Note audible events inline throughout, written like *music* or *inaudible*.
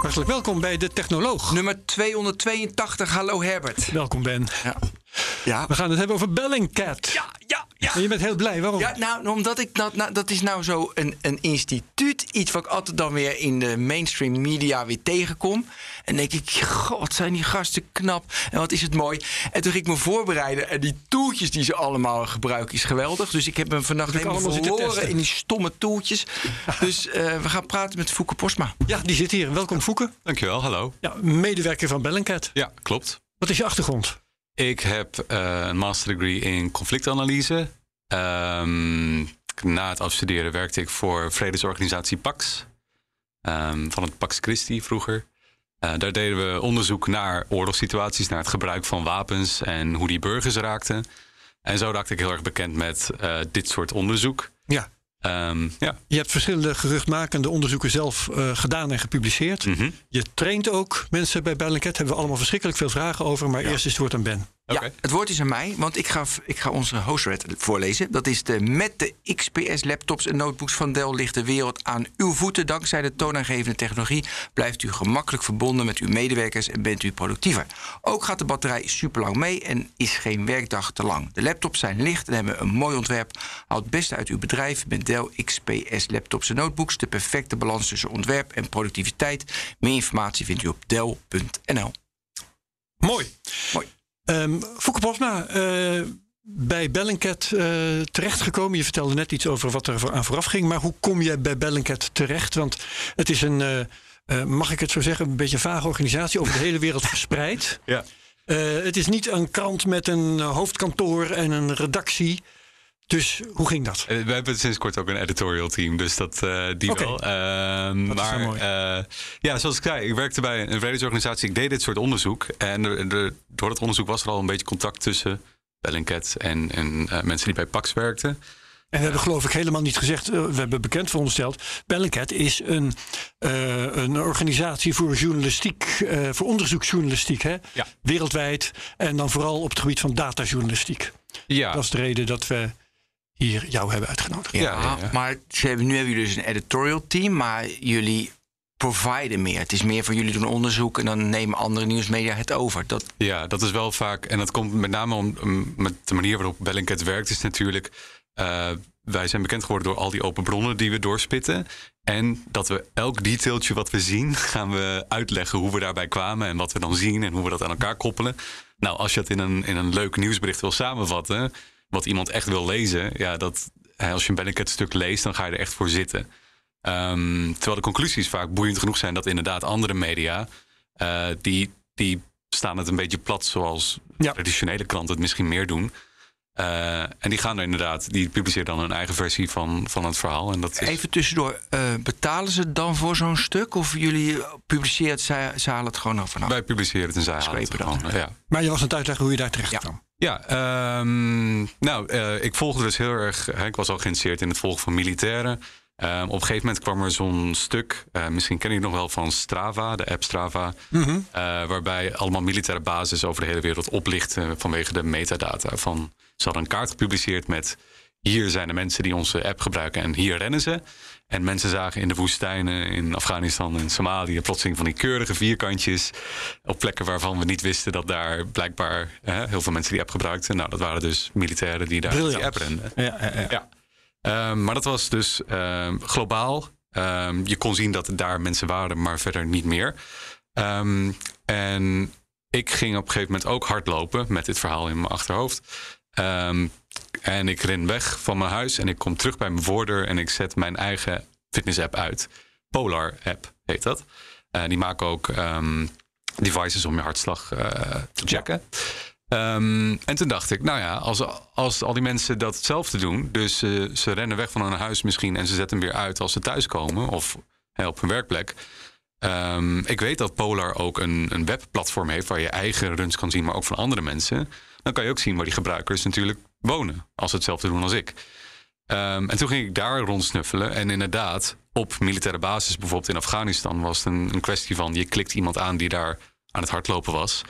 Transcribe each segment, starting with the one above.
Hartelijk welkom bij De Technoloog. Nummer 282. Hallo Herbert. Welkom Ben. Ja. Ja. We gaan het hebben over Bellingcat. Ja, ja, ja. En je bent heel blij, waarom? Ja, nou, omdat ik, nou, nou, dat is nou zo een, een instituut. Iets wat ik altijd dan weer in de mainstream media weer tegenkom. En denk ik, god, zijn die gasten knap. En wat is het mooi. En toen ging ik me voorbereiden. En die toeltjes die ze allemaal gebruiken is geweldig. Dus ik heb hem vannacht helemaal verloren in die stomme toeltjes. Dus eh, we gaan praten met Fouke Posma. Ja, die zit hier. Welkom Fouke. Dankjewel, hallo. Ja, medewerker van Bellingcat. Ja, klopt. Wat is je achtergrond? Ik heb eh, een master degree in conflictanalyse. Ehm, na het afstuderen werkte ik voor vredesorganisatie PAX. ehm, van het Pax Christi vroeger. Eh, daar deden we onderzoek naar oorlogssituaties, naar het gebruik van wapens en hoe die burgers raakten. En zo raakte ik heel erg bekend met eh, dit soort onderzoek. Ja. Ehm, ja. Je hebt verschillende geruchtmakende onderzoeken zelf eh, gedaan en gepubliceerd. Mhm. Je traint ook mensen bij Bellingcat. Hebben we allemaal verschrikkelijk veel vragen over. Maar eerst is het woord aan Ben. Ja, het woord is aan mij, want ik ga, ik ga onze hostred voorlezen. Dat is de met de XPS laptops en notebooks van Dell ligt de wereld aan uw voeten. Dankzij de toonaangevende technologie blijft u gemakkelijk verbonden met uw medewerkers en bent u productiever. Ook gaat de batterij super lang mee en is geen werkdag te lang. De laptops zijn licht en hebben een mooi ontwerp. Haal het beste uit uw bedrijf met Dell XPS laptops en notebooks. De perfecte balans tussen ontwerp en productiviteit. Meer informatie vindt u op dell.nl. Mooi. Mooi. Ehm Fouke Posma, eh, bij Bellingcat eh, terechtgekomen. Je vertelde net iets over wat er aan vooraf ging. Maar hoe kom je bij Bellingcat terecht? Want het is een, eh, mag ik het zo zeggen, een beetje een vage organisatie over de hele wereld *laughs* verspreid. Ja. Het is niet een krant met een hoofdkantoor en een redactie. Dus hoe ging dat? Eh, We hebben sinds kort ook een editorial team, dus dat eh, die wel. Ehm, Dat is maar eh, ja, zoals ik zei, ik werkte bij een vredesorganisatie. Ik deed dit soort onderzoek. En er- er- door dat onderzoek was er al een beetje contact tussen Bellingcat en, en mensen die bij Pax werkten. En we hebben geloof ik helemaal niet gezegd, we hebben bekend verondersteld. Bellingcat is een, eh, een organisatie voor journalistiek, voor onderzoeksjournalistiek. Hè? Ja. Wereldwijd. En dan vooral op het gebied van datajournalistiek. Ja, Dat is de reden dat we hier jou hebben uitgenodigd. Ja, Ja, ja, ja. maar ze hebben, nu hebben jullie dus een editorial team, maar jullie providen meer. Het is meer van jullie doen onderzoek en dan nemen andere nieuwsmedia het over. Dat, ja, dat is wel vaak. En dat komt met name om, om- met de manier waarop Bellingcat werkt, is natuurlijk. eh, wij zijn bekend geworden door al die open bronnen die we doorspitten. En dat we elk detailtje wat we zien, *laughs* gaan we uitleggen hoe we daarbij kwamen en wat we dan zien en hoe we dat aan elkaar koppelen. Nou, als je het in een, in een leuk nieuwsbericht wil samenvatten, wat iemand echt wil lezen, ja, dat, als je een Bellingcat stuk leest, dan ga je er echt voor zitten. Ehm, terwijl de conclusies vaak boeiend genoeg zijn dat inderdaad andere media, eh, die, die staan het een beetje plat zoals Ja. traditionele kranten het misschien meer doen. Eh, en die gaan er inderdaad, die publiceren dan hun eigen versie van, van het verhaal. En dat is, even tussendoor, eh, betalen ze dan voor zo'n stuk? Of jullie publiceren het, ze, ze halen het gewoon af vanaf? wij publiceren het en zij halen het gewoon. Ja, Maar je was aan het uitleggen hoe je daar terecht Ja. kwam. Ja ehm, nou, eh, ik volgde dus heel erg. hè, ik was al geïnteresseerd in het volgen van militairen. Ehm, op een gegeven moment kwam er zo'n stuk, eh, misschien ken het nog wel van Strava, de app Strava, Mhm. eh, waarbij allemaal militaire bases over de hele wereld oplichten vanwege de metadata. Van, ze hadden een kaart gepubliceerd met hier zijn de mensen die onze app gebruiken en hier rennen ze. En mensen zagen in de woestijnen in Afghanistan en Somalië plotseling van die keurige vierkantjes op plekken waarvan we niet wisten dat daar blijkbaar hè, heel veel mensen die app gebruikten. Nou, dat waren dus militairen die daar Briljant. die app renden. Ja, ja, ja. Ja. Ehm, maar dat was dus ehm, globaal. Ehm, je kon zien dat er daar mensen waren, maar verder niet meer. En ik ging op een gegeven moment ook hardlopen met dit verhaal in mijn achterhoofd. Ehm, en ik ren weg van mijn huis en ik kom terug bij mijn voordeur en ik zet mijn eigen fitness-app uit. Polar app heet dat. Eh, die maken ook ehm, devices om je hartslag eh, te checken. Ehm, en toen dacht ik, nou ja, als, als al die mensen dat hetzelfde doen, dus ze rennen weg van hun huis misschien en ze zetten hem weer uit als ze thuiskomen of hè, op hun werkplek. Ik weet dat Polar ook een, een webplatform heeft waar je eigen runs kan zien, maar ook van andere mensen. Dan kan je ook zien waar die gebruikers natuurlijk wonen, als ze hetzelfde doen als ik. Ehm, en toen ging ik daar rondsnuffelen. En inderdaad, op militaire basis, bijvoorbeeld in Afghanistan, was het een, een kwestie van je klikt iemand aan die daar aan het hardlopen was.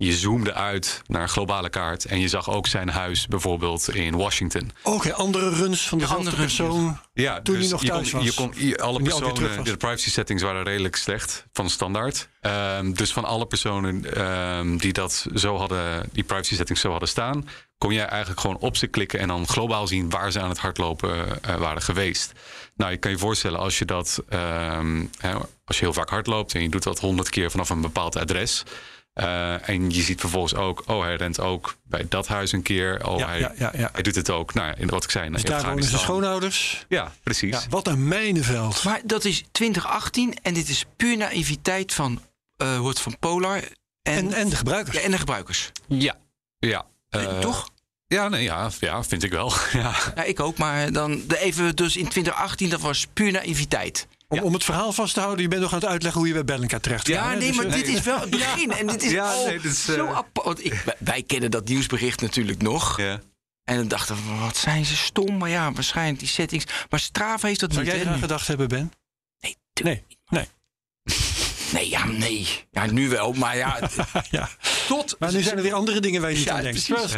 Je zoomde uit naar een globale kaart en je zag ook zijn huis bijvoorbeeld in Washington. Oké, andere runs van dezelfde persoon. Ja, Toen hij nog je thuis kon, was. Je kon, je- alle alweer terug personen, was. de privacy settings waren redelijk slecht van standaard. Ehm, dus van alle personen ehm, die dat zo hadden, die privacy settings zo hadden staan, kon jij eigenlijk gewoon op ze klikken en dan globaal zien waar ze aan het hardlopen eh, waren geweest. Nou, je kan je voorstellen als je dat, ehm, hè, als je heel vaak hardloopt en je doet dat honderd keer vanaf een bepaald adres. Eh, en je ziet vervolgens ook, oh, hij rent ook bij dat huis een keer. Oh, Ja, hij, ja, ja, ja. hij doet het ook, nou, ja, in wat ik zei, Dus daar wonen zijn schoonouders. Ja, precies. Ja, wat een mijnenveld. Maar dat is 2018 en dit is puur naïviteit van, eh wordt van Polar en, En, en de gebruikers. ja, en de gebruikers. Ja, ja. Eh, Toch? Ja, nee, ja, ja, vind ik wel. *laughs* ja. Ja, ik ook. Maar dan de even dus in 2018, dat was puur naïviteit. Om, om het verhaal vast te houden, je bent nog aan het uitleggen hoe je bij Bellingcat terecht Ja, hè? nee, Dus, maar eh, dit is wel het *laughs* begin. En dit is Ja, al nee, dit is, zo apart. Ik, wij, kennen dat nieuwsbericht natuurlijk nog. ja. En dan dachten we, wat zijn ze stom. Maar ja, waarschijnlijk die settings. Maar Strava heeft dat Zou niet. jij hè, eraan nu. gedacht hebben, Ben? Nee, Nee. Nee. nee, ja, nee. Ja, nu wel. Maar ja, *laughs* ja. Tot... Maar nu zijn er weer andere dingen waar je niet Ja, aan denkt. precies.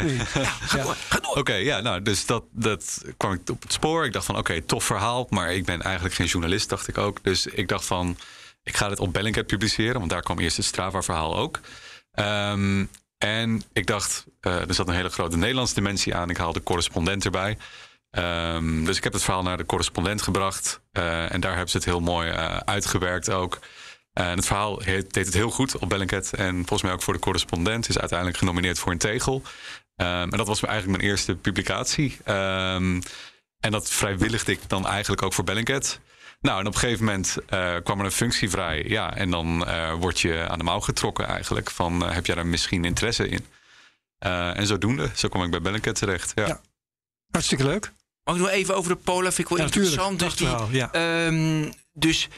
Oké, ja, nou, dus dat, dat kwam ik op het spoor. Ik dacht van, oké, tof verhaal. Maar ik ben eigenlijk geen journalist, dacht ik ook. Dus ik dacht van, ik ga dit op Bellingcat publiceren. Want daar kwam eerst het Strava-verhaal ook. Ehm, en ik dacht, eh, er zat een hele grote Nederlandse dimensie aan. Ik haalde correspondent erbij. Ehm, dus ik heb het verhaal naar de correspondent gebracht. Eh, en daar hebben ze het heel mooi eh, uitgewerkt ook. En het verhaal heet- deed het heel goed op Bellingcat. En volgens mij ook voor de correspondent. Is uiteindelijk genomineerd voor een tegel. Ehm, en dat was eigenlijk mijn eerste publicatie. Ehm, en dat vrijwilligde ik dan eigenlijk ook voor Bellingcat. Nou, en op een gegeven moment eh, kwam er een functie vrij. Ja, en dan eh, word je aan de mouw getrokken eigenlijk. Van, eh, heb jij daar misschien interesse in? Eh, en zodoende, zo kwam ik bij Bellingcat terecht. Ja. Ja. Hartstikke leuk. Mag ik nog even over de Polar? Vind ik wel Ja, natuurlijk. interessant. Dus, die, Prachtverhaal, ja. ehm, dus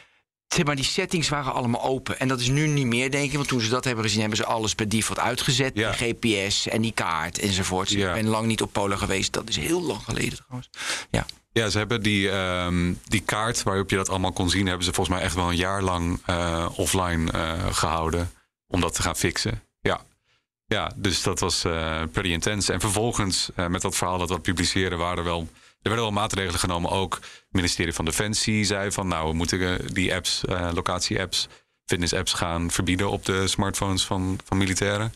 zeg maar, die settings waren allemaal open. En dat is nu niet meer, denk ik. Want toen ze dat hebben gezien, hebben ze alles per default uitgezet. Ja. Die GPS en die kaart enzovoort. Ja. Ik ben lang niet op Polar geweest. Dat is heel lang geleden trouwens. Ja. Ja, ze hebben die, ehm, die kaart waarop je dat allemaal kon zien, hebben ze volgens mij echt wel een jaar lang eh, offline eh, gehouden om dat te gaan fixen. Ja. Ja, dus dat was eh pretty intens. En vervolgens, met dat verhaal dat we publiceren, waren er wel, er werden wel maatregelen genomen. Ook het ministerie van Defensie zei van, nou, we moeten eh, die apps, eh, locatie-apps, fitness-apps gaan verbieden op de smartphones van, van militairen.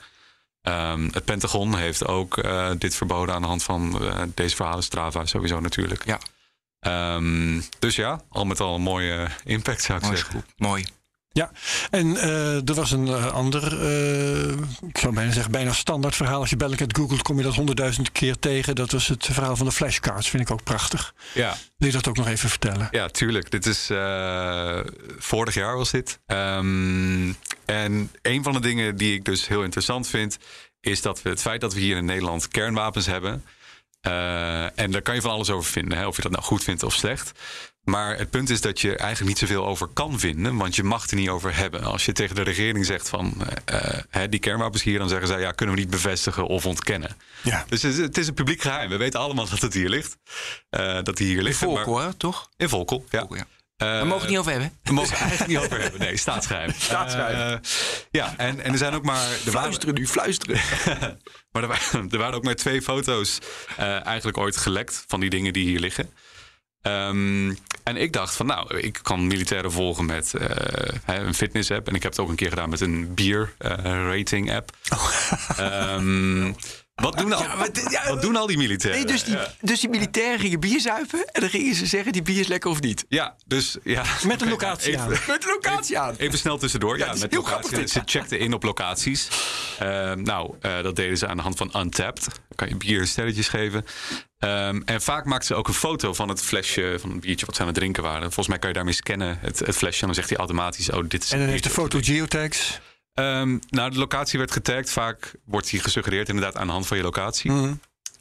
Ehm, het Pentagon heeft ook eh, dit verboden aan de hand van deze verhalen. Strava sowieso natuurlijk. Ja. Ehm, dus ja, al met al een mooie impact zou ik Mooi, zeggen. goed. Mooi. Ja, en eh, er was een eh, ander, eh, ik zou bijna zeggen, bijna standaard verhaal. Als je Bellingcat googelt, kom je dat honderdduizend keer tegen. Dat was het verhaal van de flashcards, vind ik ook prachtig. Ja, Wil je dat ook nog even vertellen? ja, tuurlijk. Dit is vorig jaar was dit. Ehm, en een van de dingen die ik dus heel interessant vind, is dat we het feit dat we hier in Nederland kernwapens hebben. Eh, en daar kan je van alles over vinden, hè, of je dat nou goed vindt of slecht. Maar het punt is dat je eigenlijk niet zoveel over kan vinden, want je mag het er niet over hebben. Als je tegen de regering zegt van eh, eh, hè, die kernwapens hier, dan zeggen zij ja, kunnen we niet bevestigen of ontkennen. Ja. Dus het is, het is een publiek geheim. We weten allemaal dat het hier ligt. Dat die hier ligt. Volkel, hè, toch? In Volkel, ja. Volkel, ja. Eh, We mogen het niet over hebben. we mogen het eigenlijk niet over hebben. Nee, staatsgeheim. *laughs* Staatsgeheim. Eh, ja, en, en er zijn ook maar... Er waren, Fluisteren nu, fluisteren. *laughs* maar er waren, er waren ook maar twee foto's eh, eigenlijk ooit gelekt van die dingen die hier liggen. Ehm, en ik dacht van nou, ik kan militairen volgen met een fitness app. En ik heb het ook een keer gedaan met een bier rating app. Ehm, wat, doen al, Ja, maar dit- ja, wat doen al die militairen? Nee, dus die, Ja. dus die militairen gingen bier zuipen. En dan gingen ze zeggen, die bier is lekker of niet. Ja, dus ja. Met een locatie Even- aan. Met locatie aan. Even snel tussendoor. Ja, met grappig, Ze checkten in op locaties. Ehm, nou, eh, dat deden ze aan de hand van Untapped. Dan kan je bier sterretjes geven. Ehm, en vaak maakten ze ook een foto van het flesje, van een biertje wat ze aan het drinken waren. Volgens mij kan je daarmee scannen, het, het flesje. En dan zegt hij automatisch, oh, dit is En een dan heeft de foto geotags. Ehm, nou, de locatie werd getagd. Vaak wordt die gesuggereerd inderdaad aan de hand van je locatie. Mhm.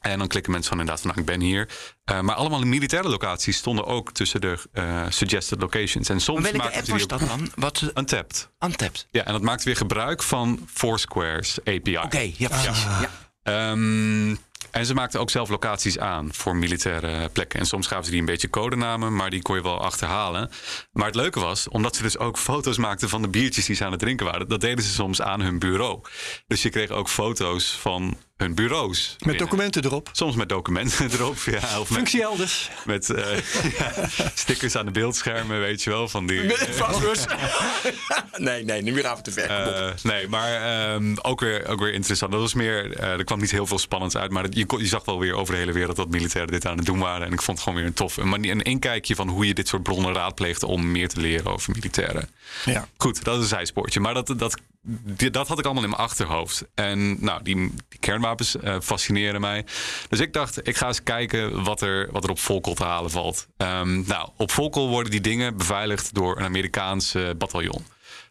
En dan klikken mensen van inderdaad van, nou, ik ben hier. Eh, maar allemaal militaire locaties stonden ook tussen de eh, suggested locations. En soms Maar welke maakten app ze was die dat ook dan? Wat Untapped. untapped. Ja, en dat maakt weer gebruik van Foursquare's API. Oké, ja precies. Ja. Ehm, En ze maakten ook zelf locaties aan voor militaire plekken. En soms gaven ze die een beetje codenamen, maar die kon je wel achterhalen. Maar het leuke was, omdat ze dus ook foto's maakten van de biertjes die ze aan het drinken waren, dat deden ze soms aan hun bureau. Dus je kreeg ook foto's van hun bureaus. Met binnen. documenten erop. Soms met documenten *laughs* erop. Ja, of met, Functie elders. met eh, *laughs* ja, stickers aan de beeldschermen, weet je wel. Van die, *laughs* nee, nee, nu gaan we te ver. Op. eh, nee, maar ehm, ook, weer, ook weer interessant. Dat was meer, eh, er kwam niet heel veel spannends uit. Maar je, je zag wel weer over de hele wereld dat militairen dit aan het doen waren. En ik vond het gewoon weer een tof een, een inkijkje van hoe je dit soort bronnen raadpleegt om meer te leren over militairen. Ja. Goed, dat is een zijspoortje. Maar dat, dat, die- dat had ik allemaal in mijn achterhoofd. En nou, die, die kernwapens eh, fascineren mij. Dus ik dacht, ik ga eens kijken wat er, wat er op Volkel te halen valt. Ehm, nou, op Volkel worden die dingen beveiligd door een Amerikaans eh, bataljon.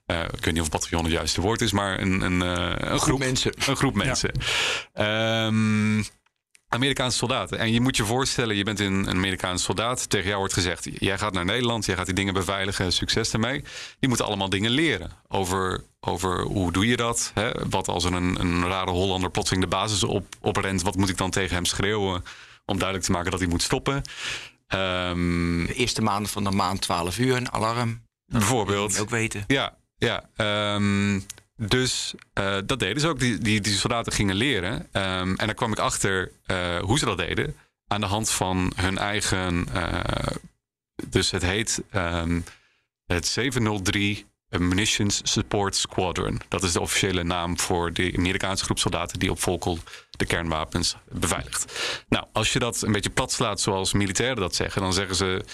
Eh, ik weet niet of bataljon het juiste woord is, maar een, een, eh, een groep mensen. Een groep mensen. Ehm, Amerikaanse soldaten. En je moet je voorstellen, je bent een Amerikaanse soldaat. Tegen jou wordt gezegd, jij gaat naar Nederland, jij gaat die dingen beveiligen, succes ermee. Die moeten allemaal dingen leren over, over hoe doe je dat. Hè? Wat als er een, een rare Hollander plotseling de basis op, oprent, wat moet ik dan tegen hem schreeuwen om duidelijk te maken dat hij moet stoppen. Ehm, De eerste maanden van de maand 12 uur, een alarm. bijvoorbeeld. Je ook weten. Ja, ja. ehm, dus eh, dat deden ze ook. Die, die, die soldaten gingen leren. Ehm, en daar kwam ik achter eh, hoe ze dat deden. Aan de hand van hun eigen. eh, dus het heet ehm, het 703 Munitions Support Squadron. Dat is de officiële naam voor de Amerikaanse groep soldaten die op Volkel de kernwapens beveiligt. Nou, als je dat een beetje plat slaat zoals militairen dat zeggen, dan zeggen ze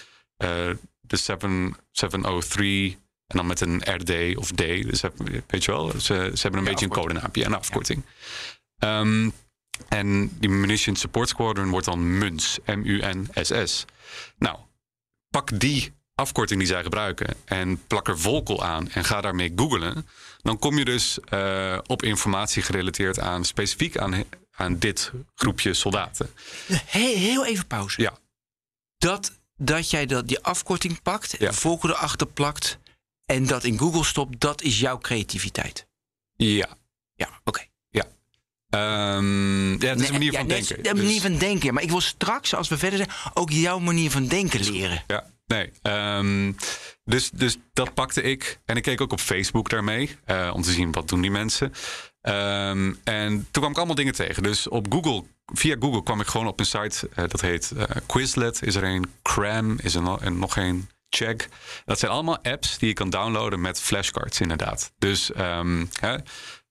de 7, 703 en dan met een RD of D. Dus heb- weet je wel, ze, ze hebben een beetje een codenaampje en afkorting. Ehm, en die Munition Support Squadron wordt dan MUNS, M-U-N-S-S. Nou, pak die afkorting die zij gebruiken en plak er Volkel aan en ga daarmee googlen. Dan kom je dus eh, op informatie gerelateerd aan specifiek aan, aan dit groepje soldaten. Heel, heel even pauze. Ja. Dat, dat jij dat, die afkorting pakt en Ja. volken erachter plakt en dat in Google stopt, dat is jouw creativiteit. Ja. Ja, oké. Ehm, ja, het is een manier ja, van denken. Een Dus- manier van denken. Maar ik wil straks, als we verder zijn, ook jouw manier van denken leren. Ja, nee. ehm, dus, dus dat pakte ik. En ik keek ook op Facebook daarmee. eh, om te zien wat doen die mensen. Ehm, en toen kwam ik allemaal dingen tegen. Dus op Google, via Google kwam ik gewoon op een site. eh, dat heet eh, Quizlet. Is er een Cram. Is er nog, en nog een Check. Dat zijn allemaal apps die je kan downloaden met flashcards inderdaad. Dus ehm, hè,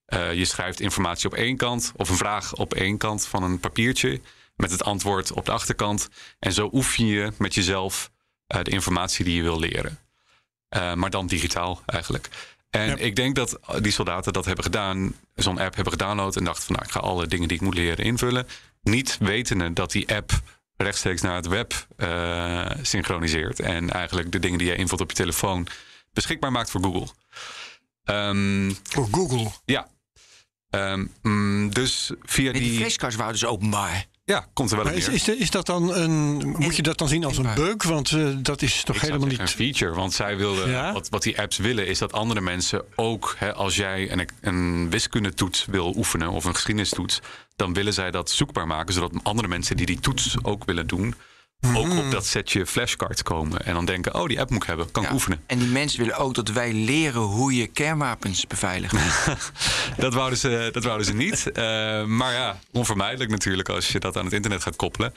eh, je schrijft informatie op één kant. Of een vraag op één kant van een papiertje. Met het antwoord op de achterkant. En zo oefen je met jezelf eh, de informatie die je wil leren. Eh, maar dan digitaal eigenlijk. En Ja. ik denk dat die soldaten dat hebben gedaan, zo'n app hebben gedownload en dachten van nou, ik ga alle dingen die ik moet leren invullen. Niet wetende dat die app rechtstreeks naar het web eh, synchroniseert. En eigenlijk de dingen die jij invult op je telefoon beschikbaar maakt voor Google. Ehm, Voor Google. ja. Ehm, mm, dus via En die die. flashcards waren dus openbaar. Ja, komt er wel Maar is, is, de- is dat dan een. Moet je dat dan zien als een bug? Want eh, dat is toch Ik helemaal niet. Een feature, want zij wilden, Ja? wat, wat die apps willen, is dat andere mensen ook, hè, als jij een, een wiskundetoets wil oefenen of een geschiedenistoets, dan willen zij dat zoekbaar maken, zodat andere mensen die die toets ook willen doen, ook op dat setje flashcards komen. En dan denken, oh, die app moet ik hebben, kan ik oefenen. En die mensen willen ook dat wij leren hoe je kernwapens beveiligt. *laughs* Dat wouden ze, dat wouden ze niet. Eh, maar ja, onvermijdelijk natuurlijk als je dat aan het internet gaat koppelen.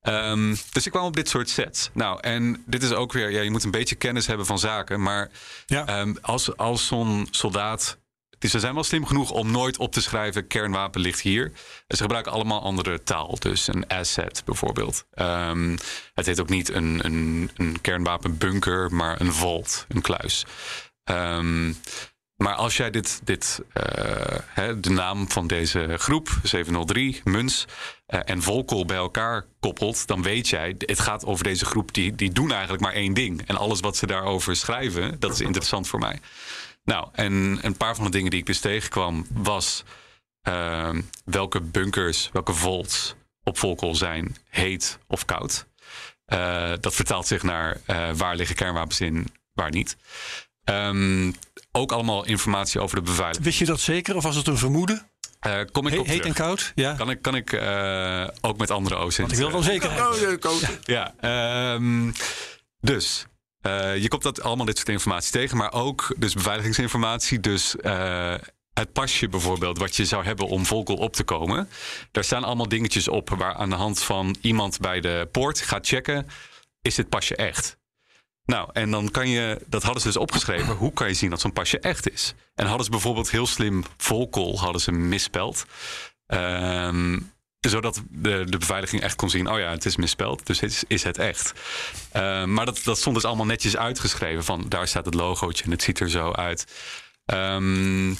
Ehm, dus ik kwam op dit soort sets. Nou, en dit is ook weer, ja, je moet een beetje kennis hebben van zaken. Maar Ja. Ehm, als als zo'n soldaat. Dus ze zijn wel slim genoeg om nooit op te schrijven: kernwapen ligt hier. Ze gebruiken allemaal andere taal. Dus een asset bijvoorbeeld. Ehm, het heet ook niet een, een, een kernwapenbunker, maar een vault, een kluis. Ehm, maar als jij dit, dit eh, hè, de naam van deze groep, 703, Muns eh, en Volkel bij elkaar koppelt, dan weet jij, het gaat over deze groep, die, die doen eigenlijk maar één ding. En alles wat ze daarover schrijven, dat is interessant voor mij. Nou, en een paar van de dingen die ik dus tegenkwam, was ehm, welke bunkers, welke vaults op Volkel zijn heet of koud. Eh, dat vertaalt zich naar eh, waar liggen kernwapens in, waar niet. Ehm, ook allemaal informatie over de beveiliging. Wist je dat zeker of was het een vermoeden? Eh, kom ik He- op heet terug. en koud? Ja. Kan ik, kan ik eh, ook met andere OSINT's? Want ik wil wel zeker. Oh, Koos. Ja, ehm, dus eh, je komt dat allemaal dit soort informatie tegen, maar ook dus beveiligingsinformatie. Dus eh, het pasje bijvoorbeeld, wat je zou hebben om Volkel op te komen. Daar staan allemaal dingetjes op waar aan de hand van iemand bij de poort gaat checken: is dit pasje echt? Nou, en dan kan je, dat hadden ze dus opgeschreven, hoe kan je zien dat zo'n pasje echt is? En hadden ze bijvoorbeeld heel slim Volkel hadden ze misspeld. Ehm, zodat de, de beveiliging echt kon zien: oh ja, het is misspeld, dus is, is het echt. Eh, maar dat, dat stond dus allemaal netjes uitgeschreven. Van daar staat het logootje en het ziet er zo uit. Ehm,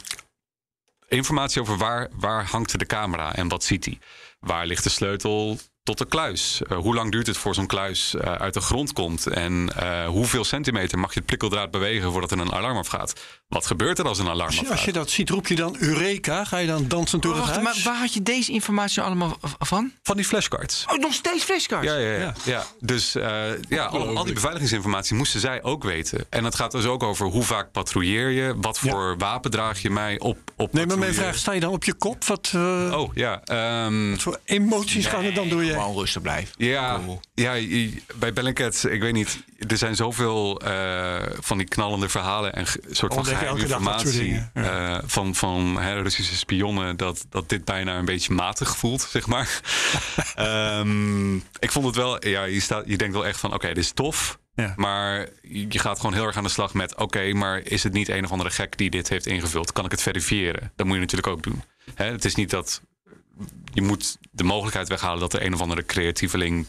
informatie over waar, waar hangt de camera en wat ziet hij? Waar ligt de sleutel tot de kluis? Eh, hoe lang duurt het voor zo'n kluis eh, uit de grond komt? En eh, hoeveel centimeter mag je het prikkeldraad bewegen voordat er een alarm afgaat? Wat gebeurt er als een alarm afgaat? als je dat ziet, roep je dan Eureka? Ga je dan dansend door het Wacht, huis? maar waar had je deze informatie allemaal v- van? Van die flashcards. Oh, nog steeds flashcards? Ja, ja, ja. Ja. ja. Dus eh, ja, al, al die beveiligingsinformatie moesten zij ook weten. En het gaat dus ook over hoe vaak patrouilleer je, wat Ja. voor wapen draag je mij op. op Nee, maar mijn vraag, sta je dan op je kop? Wat, eh, Oh ja, ehm, wat voor emoties gaan er dan door je? Gewoon rustig blijven. ja, ja, bij Bellingcat, ik weet niet, er zijn zoveel eh, van die knallende verhalen en soort van geheime informatie eh, van, van hè, Russische spionnen, dat, dat dit bijna een beetje matig voelt, zeg maar. *laughs* Ehm, ik vond het wel, ja, je, staat, je denkt wel echt van, oké, dit is tof. Ja. Maar je gaat gewoon heel erg aan de slag met: oké, maar is het niet een of andere gek die dit heeft ingevuld? Kan ik het verifiëren? Dat moet je natuurlijk ook doen. Hè, het is niet dat je moet de mogelijkheid weghalen dat er een of andere creatieveling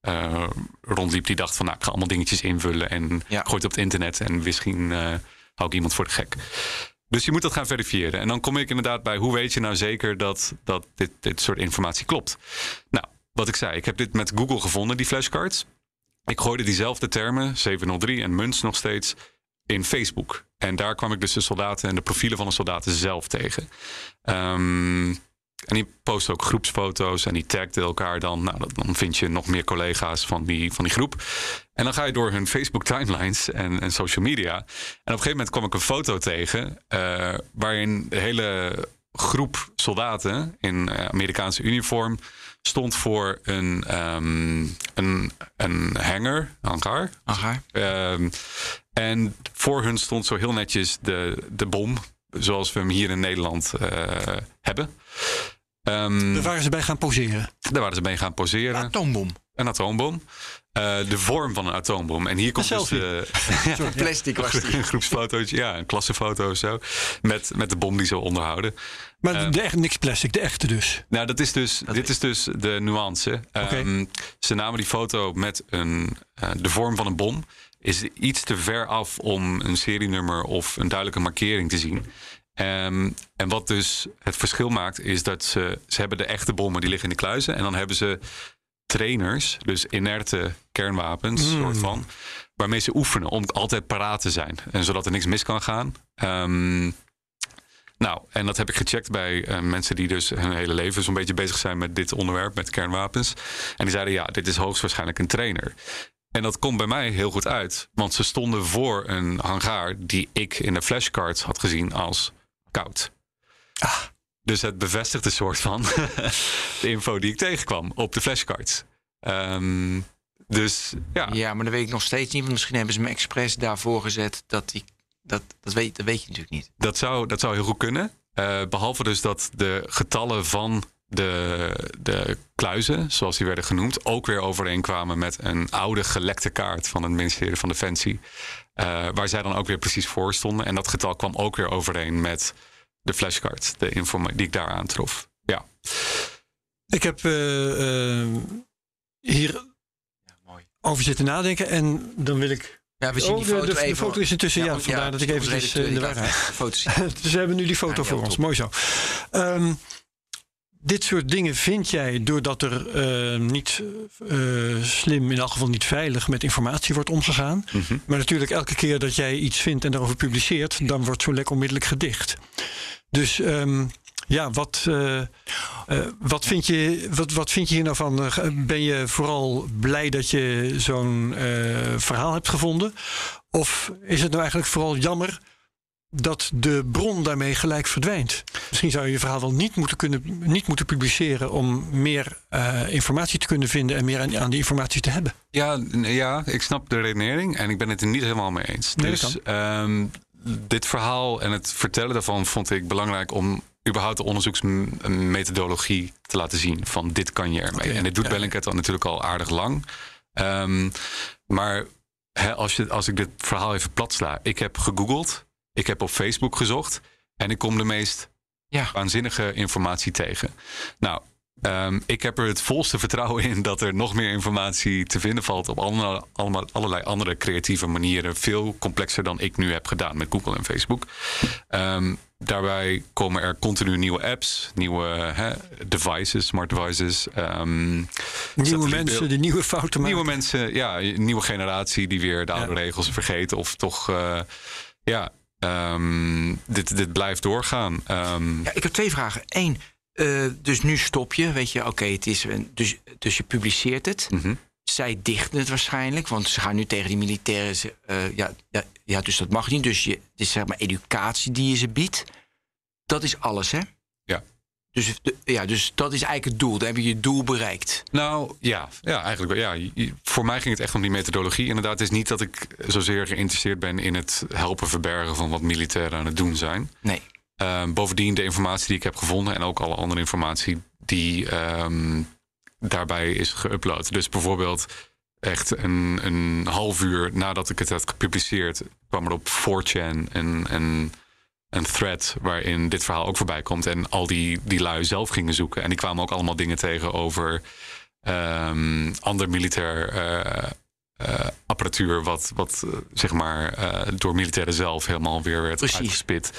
eh, rondliep die dacht van: nou, ik ga allemaal dingetjes invullen en Ja. gooi het op het internet en misschien eh, hou ik iemand voor de gek. Dus je moet dat gaan verifiëren. En dan kom ik inderdaad bij: hoe weet je nou zeker dat, dat dit, dit soort informatie klopt? Nou, wat ik zei, ik heb dit met Google gevonden, die flashcards. Ik gooide diezelfde termen, 703 en Muns nog steeds, in Facebook. En daar kwam ik dus de soldaten en de profielen van de soldaten zelf tegen. Ehm, en die posten ook groepsfoto's en die tagden elkaar dan. Nou, dan vind je nog meer collega's van die, van die groep. En dan ga je door hun Facebook timelines en, en social media. En op een gegeven moment kwam ik een foto tegen eh, waarin de hele groep soldaten in eh, Amerikaanse uniform stond voor een, ehm, een, een hangar, hangar. Aha. Ehm, en voor hun stond zo heel netjes de, de bom, zoals we hem hier in Nederland eh, hebben. Ehm, Daar waren ze bij gaan poseren. daar waren ze mee gaan poseren. Atoombom. Een atoombom. Eh, de vorm van een atoombom. En hier komt Een dus *laughs* de, ja, Plastic was die. een groepsfotootje, ja, een klassenfoto of zo. Met, met de bom die ze onderhouden. Maar Ehm. de echt niks plastic, de echte dus. Nou, dat is dus, dit is dus de nuance. Ehm, ze namen die foto met een, eh, de vorm van een bom. Is iets te ver af om een serienummer of een duidelijke markering te zien. Ehm, en wat dus het verschil maakt, is dat ze, ze hebben de echte bommen die liggen in de kluizen. En dan hebben ze trainers, dus inerte kernwapens, soort van. Waarmee ze oefenen om altijd paraat te zijn. En zodat er niks mis kan gaan. Ehm, nou, en dat heb ik gecheckt bij eh, mensen die dus hun hele leven zo'n beetje bezig zijn met dit onderwerp, met kernwapens. En die zeiden, ja, dit is hoogstwaarschijnlijk een trainer. En dat komt bij mij heel goed uit, want ze stonden voor een hangaar die ik in de flashcards had gezien als koud. Dus het bevestigt een soort van *laughs* de info die ik tegenkwam op de flashcards. Ehm, dus ja, Ja, maar dat weet ik nog steeds niet. Want misschien hebben ze me expres daarvoor gezet. Dat die, dat, dat, weet, dat weet je natuurlijk niet. Dat zou, dat zou heel goed kunnen. Eh, behalve dus dat de getallen van de, de kluizen, zoals die werden genoemd, ook weer overeenkwamen met een oude gelekte kaart van het ministerie van Defensie. eh, waar zij dan ook weer precies voor stonden. En dat getal kwam ook weer overeen met de flashcard, de informa die ik daar aantrof. Ja, Ik heb eh, eh, hier Ja, mooi. over zitten nadenken en dan wil ik... Ja, we zien Oh, die de- foto de, de even. foto is intussen, ja, want- vandaar dat ik eventjes eh, in de *laughs* zien. Dus we hebben nu die foto Ja, voor ons. top. Mooi zo. Ehm, dit soort dingen vind jij doordat er eh, niet eh, slim, in elk geval niet veilig met informatie wordt omgegaan. Mhm. Maar natuurlijk elke keer dat jij iets vindt en daarover publiceert, dan wordt zo'n lek onmiddellijk gedicht. Dus ehm, ja, wat, eh, wat, vind je, wat, wat vind je hier nou van? Ben je vooral blij dat je zo'n verhaal hebt gevonden? Of is het nou eigenlijk vooral jammer dat de bron daarmee gelijk verdwijnt. Misschien zou je je verhaal wel niet moeten, kunnen, niet moeten publiceren om meer uh, informatie te kunnen vinden en meer aan, aan, die informatie te hebben. Ja, ja, ik snap de redenering en ik ben het er niet helemaal mee eens. Nee, dus um, dit verhaal en het vertellen daarvan vond ik belangrijk om überhaupt de onderzoeksmethodologie te laten zien. Van dit kan je ermee. Okay, en dit doet ja. Bellingcat al natuurlijk al aardig lang. Um, maar als, je, als ik dit verhaal even plat sla. Ik heb gegoogeld. Ik heb op Facebook gezocht. En ik kom de meest ja. waanzinnige informatie tegen. Nou, Um, ik heb er het volste vertrouwen in dat er nog meer informatie te vinden valt op allemaal, allemaal, allerlei andere creatieve manieren. Veel complexer dan ik nu heb gedaan met Google en Facebook. Um, daarbij komen er continu nieuwe apps, nieuwe hè, devices, smart devices. Um, nieuwe mensen, de nieuwe fouten maken. Nieuwe mensen, ja, nieuwe generatie die weer de oude ja. regels vergeten. Of toch, uh, ja, dit, dit blijft doorgaan. ja, ik heb twee vragen. Eén. Uh, dus nu stop je, weet je, oké, okay, het is. Dus, dus je publiceert het. Mm -hmm. Zij dichten het waarschijnlijk, want ze gaan nu tegen die militairen. Uh, ja, ja, ja, dus dat mag niet. Dus je, het is zeg maar educatie die je ze biedt. Dat is alles, hè? Ja. Dus, ja, dus dat is eigenlijk het doel. Dan heb je je doel bereikt. Nou ja, ja eigenlijk ja. Voor mij ging het echt om die methodologie. Inderdaad, het is niet dat ik zozeer geïnteresseerd ben in het helpen verbergen van wat militairen aan het doen zijn. Nee. Um, bovendien de informatie die ik heb gevonden en ook alle andere informatie die um, daarbij is geüpload. Dus bijvoorbeeld echt een, een half uur nadat ik het had gepubliceerd, kwam er op 4chan een, een, een thread waarin dit verhaal ook voorbij komt. En al die, die lui zelf gingen zoeken. En die kwamen ook allemaal dingen tegen over um, ander militair uh, uh, apparatuur, wat, wat uh, zeg maar door militairen zelf helemaal weer werd Precies. uitgespit.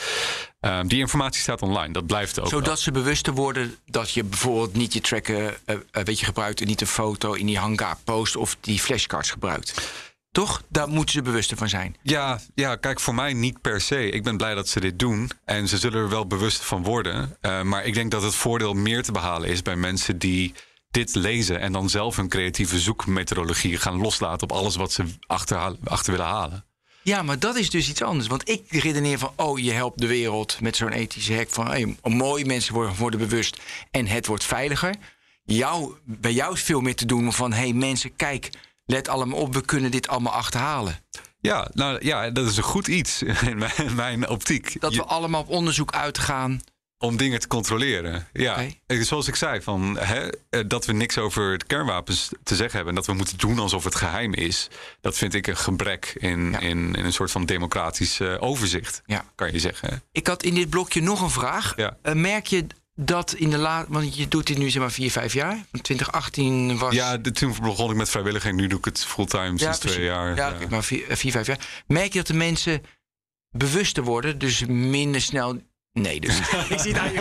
Um, die informatie staat online, dat blijft ook. Zodat wel. ze bewuster worden dat je bijvoorbeeld niet je tracker weet je, gebruikt en niet een foto in die hangar post of die flashcards gebruikt. Toch? Daar moeten ze bewuster van zijn. Ja, ja, kijk, voor mij niet per se. Ik ben blij dat ze dit doen. En ze zullen er wel bewust van worden. Uh, maar ik denk dat het voordeel meer te behalen is bij mensen die dit lezen en dan zelf een creatieve zoekmethodologie gaan loslaten op alles wat ze achter, achter willen halen. Ja, maar dat is dus iets anders. Want ik redeneer van, oh, je helpt de wereld met zo'n ethische hek van, hey, mooi, mensen worden, worden bewust en het wordt veiliger. Jou, bij jou is veel meer te doen van, hey mensen, kijk, let allemaal op, we kunnen dit allemaal achterhalen. Ja, nou ja, dat is een goed iets *laughs* in mijn, in mijn optiek. Dat we je... allemaal op onderzoek uitgaan om dingen te controleren. Ja, okay. zoals ik zei, van, hè, dat we niks over de kernwapens te zeggen hebben... en dat we moeten doen alsof het geheim is... dat vind ik een gebrek in, ja. in, in, een soort van democratisch uh, overzicht, ja. kan je zeggen. Ik had in dit blokje nog een vraag. Ja. Uh, merk je dat in de laat, want je doet dit nu zeg maar vier, vijf jaar. 2018 was. Ja, de, toen begon ik met vrijwilliging. Nu doe ik het fulltime sinds precies. twee jaar. Ja, ja. maar vier, vier, vijf jaar. Merk je dat de mensen bewuster worden, dus minder snel Nee, dus *laughs* ik zie daar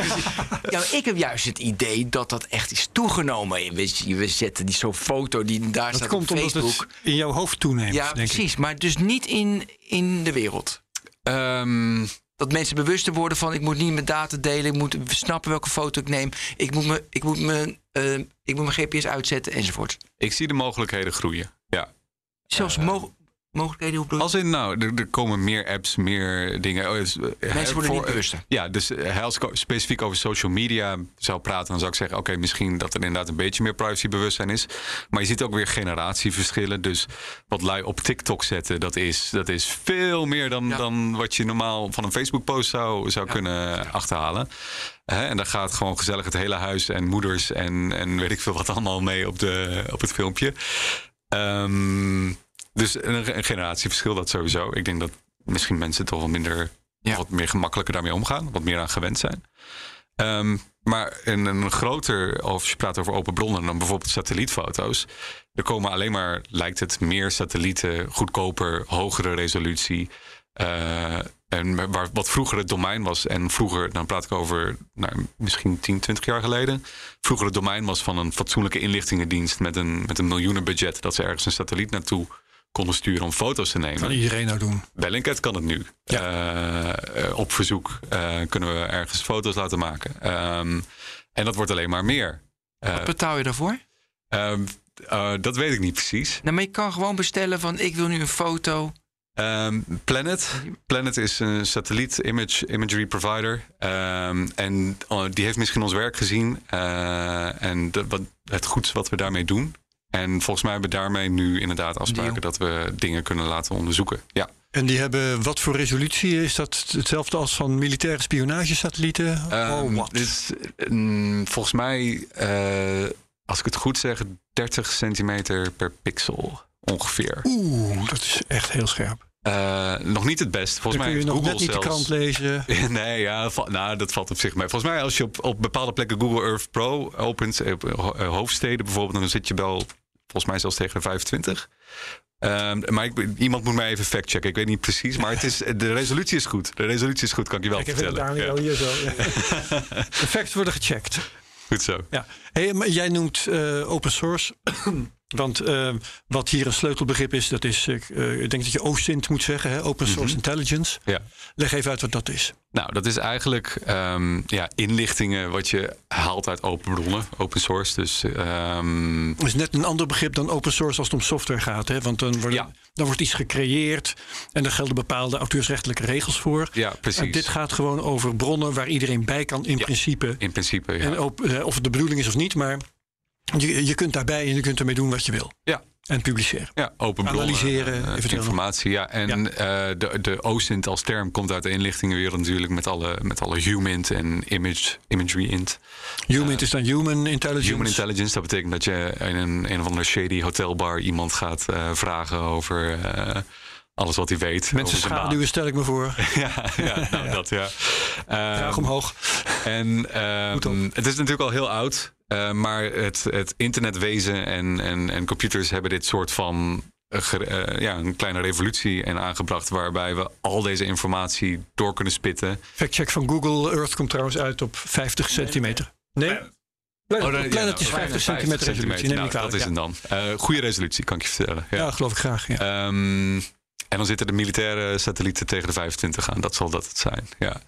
ja, ik heb juist het idee dat dat echt is toegenomen. We, we zetten die zo'n foto die daar dat staat komt op Facebook. Omdat het in jouw hoofd toeneemt. Ja, denk precies. Ik. Maar dus niet in, in de wereld. Um, dat mensen bewuster worden van ik moet niet mijn data delen, ik moet snappen welke foto ik neem, ik moet me, ik moet me, uh, ik moet mijn GPS uitzetten enzovoort. Ik zie de mogelijkheden groeien. Ja. Zelfs uh, mo mogelijkheden? Hoe als in, nou, er, er, komen meer apps, meer dingen. Mensen worden voor, niet bewuster. Ja, dus als ik specifiek over social media zou praten, dan zou ik zeggen: oké, okay, misschien dat er inderdaad een beetje meer privacybewustzijn is. Maar je ziet ook weer generatieverschillen. Dus wat lui op TikTok zetten, dat is, dat is veel meer dan, ja. dan wat je normaal van een Facebook-post zou, zou ja. kunnen achterhalen. He, en daar gaat gewoon gezellig het hele huis en moeders en, en weet ik veel wat allemaal mee op, de, op het filmpje. Um, dus een, een generatieverschil, dat sowieso. Ik denk dat misschien mensen toch wel minder, ja. wat meer gemakkelijker daarmee omgaan, wat meer aan gewend zijn. Um, maar een, een groter, of je praat over open bronnen dan bijvoorbeeld satellietfoto's. Er komen alleen maar, lijkt het, meer satellieten, goedkoper, hogere resolutie. Uh, en waar, wat vroeger het domein was, en vroeger, dan praat ik over nou, misschien 10, 20 jaar geleden. Vroeger het domein was van een fatsoenlijke inlichtingendienst met een, met een miljoenenbudget. Dat ze ergens een satelliet naartoe konden sturen om foto's te nemen. Kan iedereen nou doen? Bellingcat kan het nu. Ja. Uh, op verzoek uh, kunnen we ergens foto's laten maken. Um, en dat wordt alleen maar meer. Wat betaal je daarvoor? dat weet ik niet precies. Nou, maar je kan gewoon bestellen van ik wil nu een foto Ehm, Planet. Planet is een satelliet image, imagery provider. Ehm, en oh, die heeft misschien ons werk gezien. eh, en de, wat, het goeds wat we daarmee doen. En volgens mij hebben we daarmee nu inderdaad afspraken Deal. dat we dingen kunnen laten onderzoeken. Ja. En die hebben wat voor resolutie? Is dat hetzelfde als van militaire spionagesatellieten? Ehm, oh, wat? mm, volgens mij, eh, als ik het goed zeg, 30 centimeter per pixel ongeveer. Oeh, dat is echt heel scherp. Eh, nog niet het best. Volgens mij kun je nog Google net niet de zelfs... krant lezen. *laughs* Nee, ja, dat valt- nou, dat valt op zich mee. Volgens mij, als je op, op bepaalde plekken Google Earth Pro opent, eh, op eh, hoofdsteden bijvoorbeeld, dan zit je wel volgens mij zelfs tegen de 25. Ehm, maar ik, iemand moet mij even factchecken. Ik weet niet precies, maar het is, de resolutie is goed. De resolutie is goed, kan ik je wel Ik heb het vertellen. daar Ja, hier zo. *laughs* De facts worden gecheckt. goed zo. Ja. Hey, maar jij noemt open source. Want eh, wat hier een sleutelbegrip is, dat is, eh, ik denk dat je OSINT moet zeggen, hè? Open Source Intelligence. Ja. Leg even uit wat dat is. Nou, dat is eigenlijk ehm, ja, inlichtingen wat je haalt uit open bronnen, open source. Dus ehm, Dat is net een ander begrip dan open source als het om software gaat. Hè? Want dan, worden, Ja. dan wordt iets gecreëerd en daar gelden bepaalde auteursrechtelijke regels voor. ja, precies. En dit gaat gewoon over bronnen waar iedereen bij kan in Ja. principe. In principe, ja. En eh, of het de bedoeling is of niet, maar je, je kunt daarbij en je kunt ermee doen wat je wil. Ja. En publiceren. Ja, open bronnen, Analyseren, eh, eventueel. informatie. Ja. En eh, de, de OSINT als term komt uit de inlichtingenwereld natuurlijk met alle, met alle HUMINT en image, imagery int. Human is dan human intelligence. Human intelligence, dat betekent dat je in een, een of andere shady hotelbar iemand gaat eh, vragen over eh, alles wat hij weet. Mensen schaduwen stel ik me voor. *laughs* Ja, ja, nou, *laughs* dat ja. Graag Ehm, omhoog. En ehm, het is natuurlijk al heel oud, eh, maar het, het internetwezen en, en, en computers hebben dit soort van eh, eh, ja, een kleine revolutie en aangebracht waarbij we al deze informatie door kunnen spitten. Factcheck van Google Earth komt trouwens uit op 50 centimeter. Nee? Planet, Oh, nee, ja, Planet nou, is 50 centimeter resolutie. Neem Nou, dat is ja. hem dan. Eh goede resolutie, kan ik je vertellen. Ja. Ja, geloof ik graag. Ja. Ehm, en dan zitten de militaire satellieten tegen de 25 aan. Dat zal dat het zijn. Ja.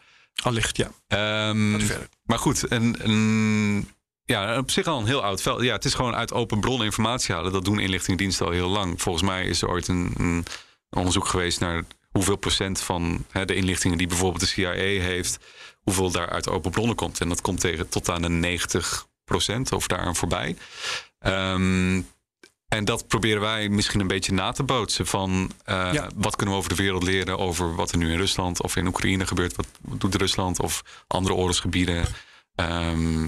Allicht, ja. Ehm, verder. Maar goed, een, een, ja, op zich al een heel oud veld. Ja, het is gewoon uit open bron informatie halen. Dat doen inlichtingendiensten al heel lang. Volgens mij is er ooit een, een onderzoek geweest naar hoeveel procent van hè, de inlichtingen die bijvoorbeeld de CIA heeft, hoeveel daar uit open bronnen komt. En dat komt tegen tot aan de 90 procent of daaraan voorbij. Ehm, en dat proberen wij misschien een beetje na te bootsen. Van eh, Ja. wat kunnen we over de wereld leren over wat er nu in Rusland of in Oekraïne gebeurt. Wat, wat doet Rusland of andere oorlogsgebieden. Ehm,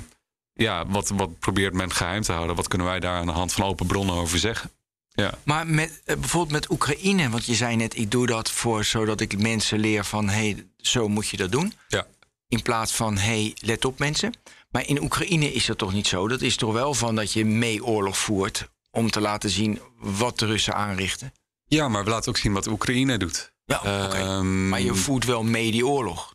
ja, wat, wat probeert men geheim te houden? Wat kunnen wij daar aan de hand van open bronnen over zeggen? Ja, Maar met, eh, bijvoorbeeld met Oekraïne, want je zei net, ik doe dat voor zodat ik mensen leer van hé, hey, zo moet je dat doen. ja. In plaats van hé, hey, let op mensen. Maar in Oekraïne is dat toch niet zo? Dat is toch wel van dat je mee oorlog voert om te laten zien wat de Russen aanrichten. ja maar we laten ook zien wat Oekraïne doet. Ja. Ehm, Maar je voert wel mee die oorlog.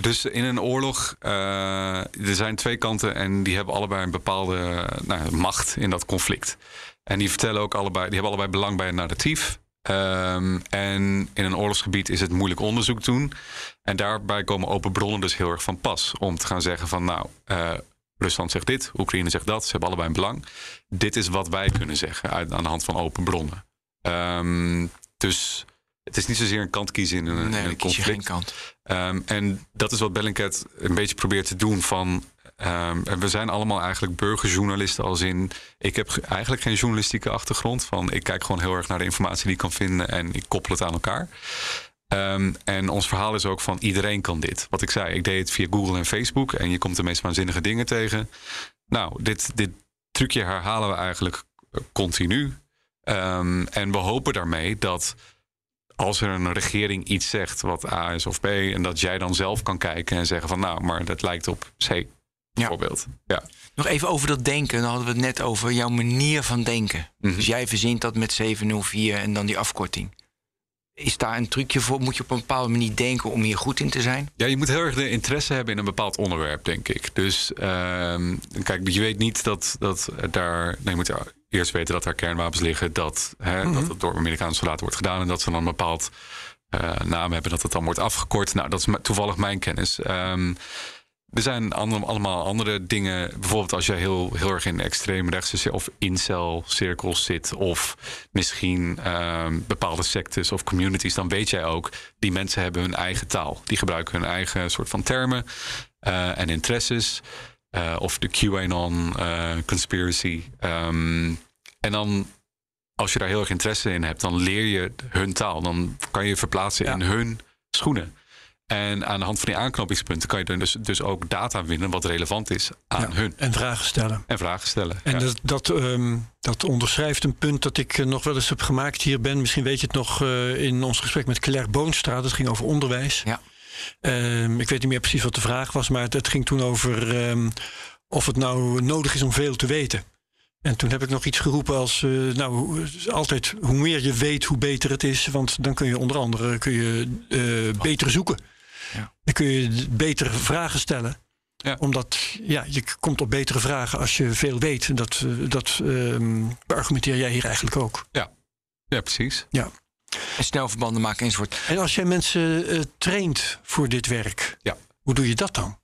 Dus in een oorlog, eh, er zijn twee kanten en die hebben allebei een bepaalde eh, nou, macht in dat conflict. En die vertellen ook allebei, die hebben allebei belang bij een narratief. Ehm, en in een oorlogsgebied is het moeilijk onderzoek doen. En daarbij komen open bronnen dus heel erg van pas. Om te gaan zeggen van nou, eh, Rusland zegt dit, Oekraïne zegt dat. Ze hebben allebei een belang. Dit is wat wij kunnen zeggen aan de hand van open bronnen. Ehm, dus het is niet zozeer een kant kiezen in een, in Nee, een conflict. geen kant. Ehm, en dat is wat Bellingcat een beetje probeert te doen. Van, ehm, en we zijn allemaal eigenlijk burgerjournalisten als in... Ik heb ge- eigenlijk geen journalistieke achtergrond. Van, ik kijk gewoon heel erg naar de informatie die ik kan vinden... en ik koppel het aan elkaar. Ehm, en ons verhaal is ook van iedereen kan dit. Wat ik zei, ik deed het via Google en Facebook... en je komt de meest waanzinnige dingen tegen. Nou, dit, dit trucje herhalen we eigenlijk continu. En we hopen daarmee dat als er een regering iets zegt wat A is of B, en dat jij dan zelf kan kijken en zeggen van nou, maar dat lijkt op C, bijvoorbeeld. Ja. Nog even over dat denken. Dan hadden we het net over jouw manier van denken. Mhm. Dus jij verzint dat met 704 en dan die afkorting. Is daar een trucje voor? Moet je op een bepaalde manier denken om hier goed in te zijn? ja, je moet heel erg de interesse hebben in een bepaald onderwerp, denk ik. Dus ehm, kijk, je weet niet dat, dat daar. Nee, je moet eerst weten dat daar kernwapens liggen, dat, hè, dat het door Amerikaanse soldaten wordt gedaan en dat ze dan een bepaald eh, naam hebben, dat het dan wordt afgekort. Nou, dat is toevallig mijn kennis. Ehm, er zijn andere, allemaal andere dingen. Bijvoorbeeld als je heel, heel erg in extreemrechtse of incel-cirkels zit... of misschien ehm, bepaalde sectes of communities... dan weet jij ook, die mensen hebben hun eigen taal. Die gebruiken hun eigen soort van termen eh, en interesses... Uh, of de QAnon uh, conspiracy. Um, en dan, als je daar heel erg interesse in hebt, dan leer je hun taal. Dan kan je verplaatsen in hun schoenen. En aan de hand van die aanknopingspunten kan je dus, dus ook data winnen wat relevant is aan hun. En vragen stellen. En vragen stellen. En dat, dat, um, dat, onderschrijft een punt dat ik nog wel eens heb gemaakt hier ben. Misschien weet je het nog uh, in ons gesprek met Claire Boonstra. Dat ging over onderwijs. Ja. Um, ik weet niet meer precies wat de vraag was, maar het, ging toen over um, of het nou nodig is om veel te weten. En toen heb ik nog iets geroepen als, uh, nou, altijd hoe meer je weet, hoe beter het is. Want dan kun je onder andere kun je, uh, beter zoeken. Ja. Dan kun je betere vragen stellen. Ja. Omdat ja, je komt op betere vragen als je veel weet. Dat, uh, dat um, beargumenteer jij hier eigenlijk ook. Ja, ja precies. Ja. En snel verbanden maken enzovoort. En als jij mensen uh, traint voor dit werk, ja. hoe doe je dat dan?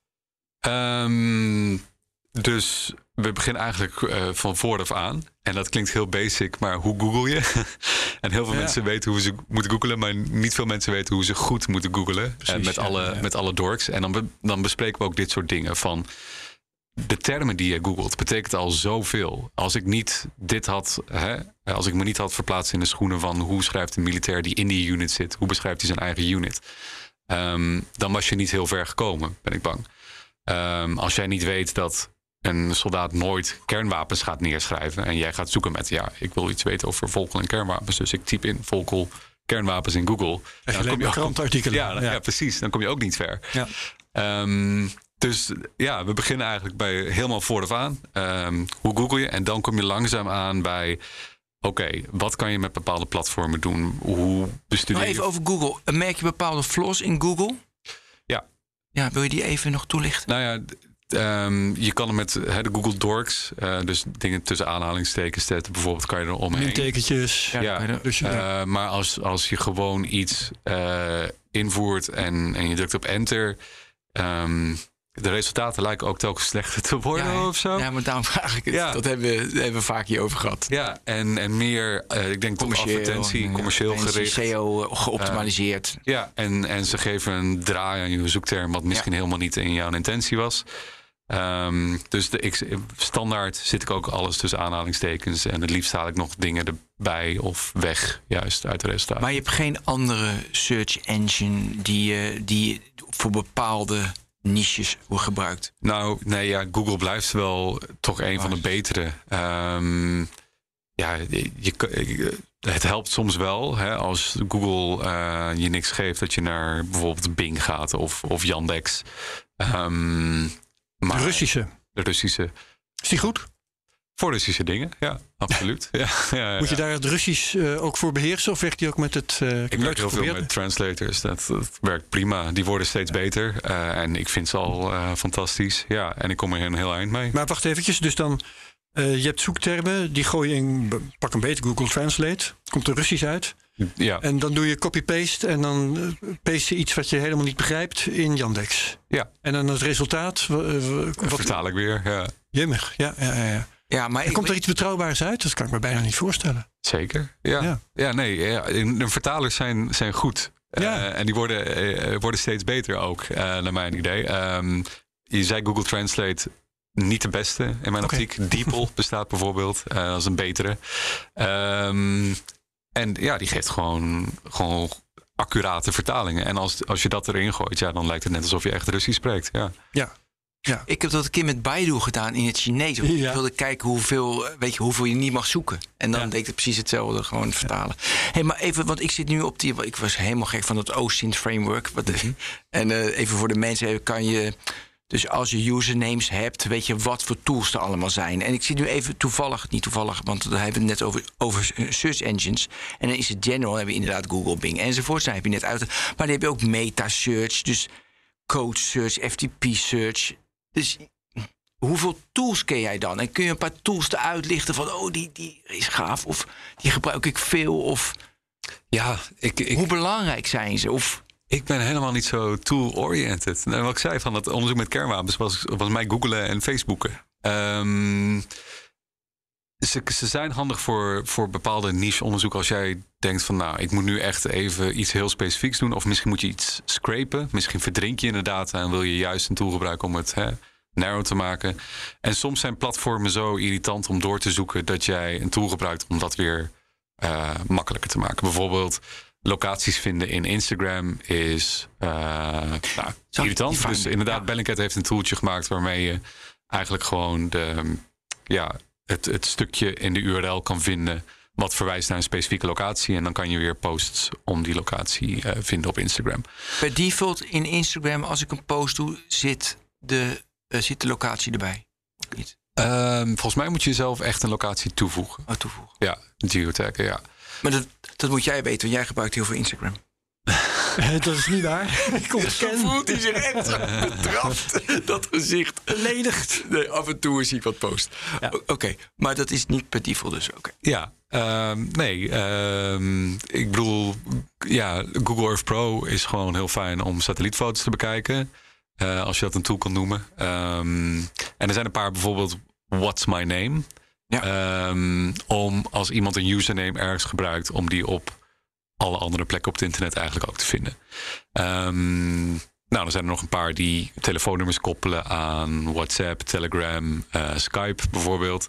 Um, dus we beginnen eigenlijk uh, van vooraf aan. En dat klinkt heel basic, maar hoe google je? *laughs* en heel veel Ja. mensen weten hoe ze moeten googlen, maar niet veel mensen weten hoe ze goed moeten googlen. Precies, en met, ja, alle, ja. met alle dorks. En dan, be- dan bespreken we ook dit soort dingen van de termen die je googelt betekent al zoveel. Als ik niet dit had, hè, als ik me niet had verplaatst in de schoenen van hoe schrijft een militair die in die unit zit, hoe beschrijft hij zijn eigen unit, Ehm, dan was je niet heel ver gekomen, ben ik bang. Ehm, als jij niet weet dat een soldaat nooit kernwapens gaat neerschrijven en jij gaat zoeken met, ja, ik wil iets weten over volkel en kernwapens, dus ik typ in volkel kernwapens in Google. je dan alleen maar krantenartikelen. Ja, dan- Ja. ja, precies. Dan kom je ook niet ver. Ja. Ehm, dus ja, we beginnen eigenlijk bij helemaal vooraf aan. Ehm, hoe google je? En dan kom je langzaam aan bij... Oké, wat kan je met bepaalde platformen doen? Hoe bestudeer Nou, je... even over Google. Merk je bepaalde flaws in Google? Ja. Ja, wil je die even nog toelichten? Nou ja, ehm, je kan er met hè, de Google Dorks... eh, dus dingen tussen aanhalingstekens zetten. Bijvoorbeeld kan je er omheen. Mintekentjes. Ja, er- Dus je, Eh, maar als, als je gewoon iets eh, invoert en, en je drukt op enter... ehm, de resultaten lijken ook telkens slechter te worden ja, of zo. Ja, maar daarom vraag ik het. Ja. Dat hebben we, hebben we vaak hier over gehad. Ja, en, en meer, eh, ik denk toch advertentie, en, commercieel gericht. SEO geoptimaliseerd. Ja, en, en ze geven een draai aan je zoekterm wat misschien helemaal niet in jouw intentie was. Ehm, dus de, ik, standaard zit ik ook alles tussen aanhalingstekens. En het liefst haal ik nog dingen erbij of weg, juist uit het resultaat. maar je hebt geen andere search engine die, je die voor bepaalde niches wordt gebruikt. Nou, nee, ja, Google blijft wel toch een van de betere. Ehm, ja, je, je- het helpt soms wel hè, als Google eh, je niks geeft dat je naar bijvoorbeeld Bing gaat of, of Yandex. Ehm, maar de Russische. de Russische. Is die goed? Voor Russische dingen, ja, absoluut. *laughs* ja, ja, Moet je ja. daar het Russisch eh, ook voor beheersen? Of werkt die ook met het... eh Ik werk heel veel met translators. Dat, dat werkt prima. Die worden steeds beter. eh, en ik vind ze al fantastisch. Ja, en ik kom er een heel eind mee. Maar wacht eventjes, dus dan... je hebt zoektermen, die gooi je in, pak een beetje Google Translate. Komt er Russisch uit. Ja, En dan doe je copy-paste en dan paste je iets wat je helemaal niet begrijpt in Yandex. ja. En dan het resultaat... wa- wat, vertaal ik weer. Ja. Ja, ja, ja. ja. Ja, maar ik, komt er iets betrouwbaars uit? Dat kan ik me bijna niet voorstellen. Zeker. Ja, Ja. ja. nee. Ja. De vertalers zijn, zijn goed. Ja. Eh, en die worden, eh, worden steeds beter ook, eh, naar mijn idee. Ehm, je zei Google Translate niet de beste in mijn optiek. DeepL *laughs* bestaat bijvoorbeeld. eh dat is een betere. Ehm, en ja, die geeft gewoon, gewoon accurate vertalingen. En als, als je dat erin gooit, ja, dan lijkt het net alsof je echt Russisch spreekt. Ja. Ja. Ja. ik heb dat een keer met Baidu gedaan in het Chinees. Ja. Ik wilde kijken hoeveel, weet je, hoeveel je niet mag zoeken. En dan Ja. deed ik precies hetzelfde, gewoon vertalen. hey, maar even, want ik zit nu op die... Ik was helemaal gek van dat OSINT framework. Wat, Mhm. *laughs* En eh, even voor de mensen, kan je... Dus als je usernames hebt, weet je wat voor tools er allemaal zijn. En ik zie nu even toevallig, niet toevallig, want daar hebben we het net over, over search engines. En dan is het general, dan heb je inderdaad Google, Bing enzovoort. Dan heb je net uit. Maar dan heb je ook meta search, dus code search, FTP search. Dus hoeveel tools ken jij dan? En kun je een paar tools eruit lichten van, oh, die, die is gaaf, of die gebruik ik veel, of Ja, ik, ik, hoe belangrijk zijn ze? Of Ik ben helemaal niet zo tool-oriented. Nou, wat ik zei van dat onderzoek met kernwapens was, was mij googelen en facebooken. Ehm, ze, ze zijn handig voor, voor bepaalde niche-onderzoek. Als jij denkt van, nou, ik moet nu echt even iets heel specifieks doen. Of misschien moet je iets scrapen. Misschien verdrink je in de data en wil je juist een tool gebruiken om het hè, narrow te maken. En soms zijn platformen zo irritant om door te zoeken dat jij een tool gebruikt om dat weer uh, makkelijker te maken. Bijvoorbeeld locaties vinden in Instagram is uh, nou, irritant. Dus inderdaad, ja. Bellingcat heeft een tooltje gemaakt waarmee je eigenlijk gewoon de, ja, het, het stukje in de URL kan vinden wat verwijst naar een specifieke locatie. En dan kan je weer posts om die locatie uh, vinden op Instagram. Per default in Instagram, als ik een post doe, zit de, uh, zit de locatie erbij? Of niet? Um, volgens mij moet je zelf echt een locatie toevoegen. Oh, toevoegen. Ja, geotaggen, ja. Maar dat, dat moet jij weten, want jij gebruikt heel veel Instagram. *laughs* dat is niet waar. *laughs* Ik ontken. Voelt hij zich echt betrapt. *laughs* Dat gezicht. Beledigd. Nee, af en toe is hij wat post. Ja. Oké, okay. maar dat is niet per default dus. Okay. Ja, um, nee. Um, ik bedoel, ja, Google Earth Pro is gewoon heel fijn om satellietfoto's te bekijken. Uh, als je dat een tool kan noemen. Um, en er zijn een paar bijvoorbeeld What's My Name. Ja. Um, om als iemand een username ergens gebruikt, om die op alle andere plekken op het internet eigenlijk ook te vinden. Um, nou, dan zijn er nog een paar die telefoonnummers koppelen aan WhatsApp, Telegram, uh, Skype bijvoorbeeld.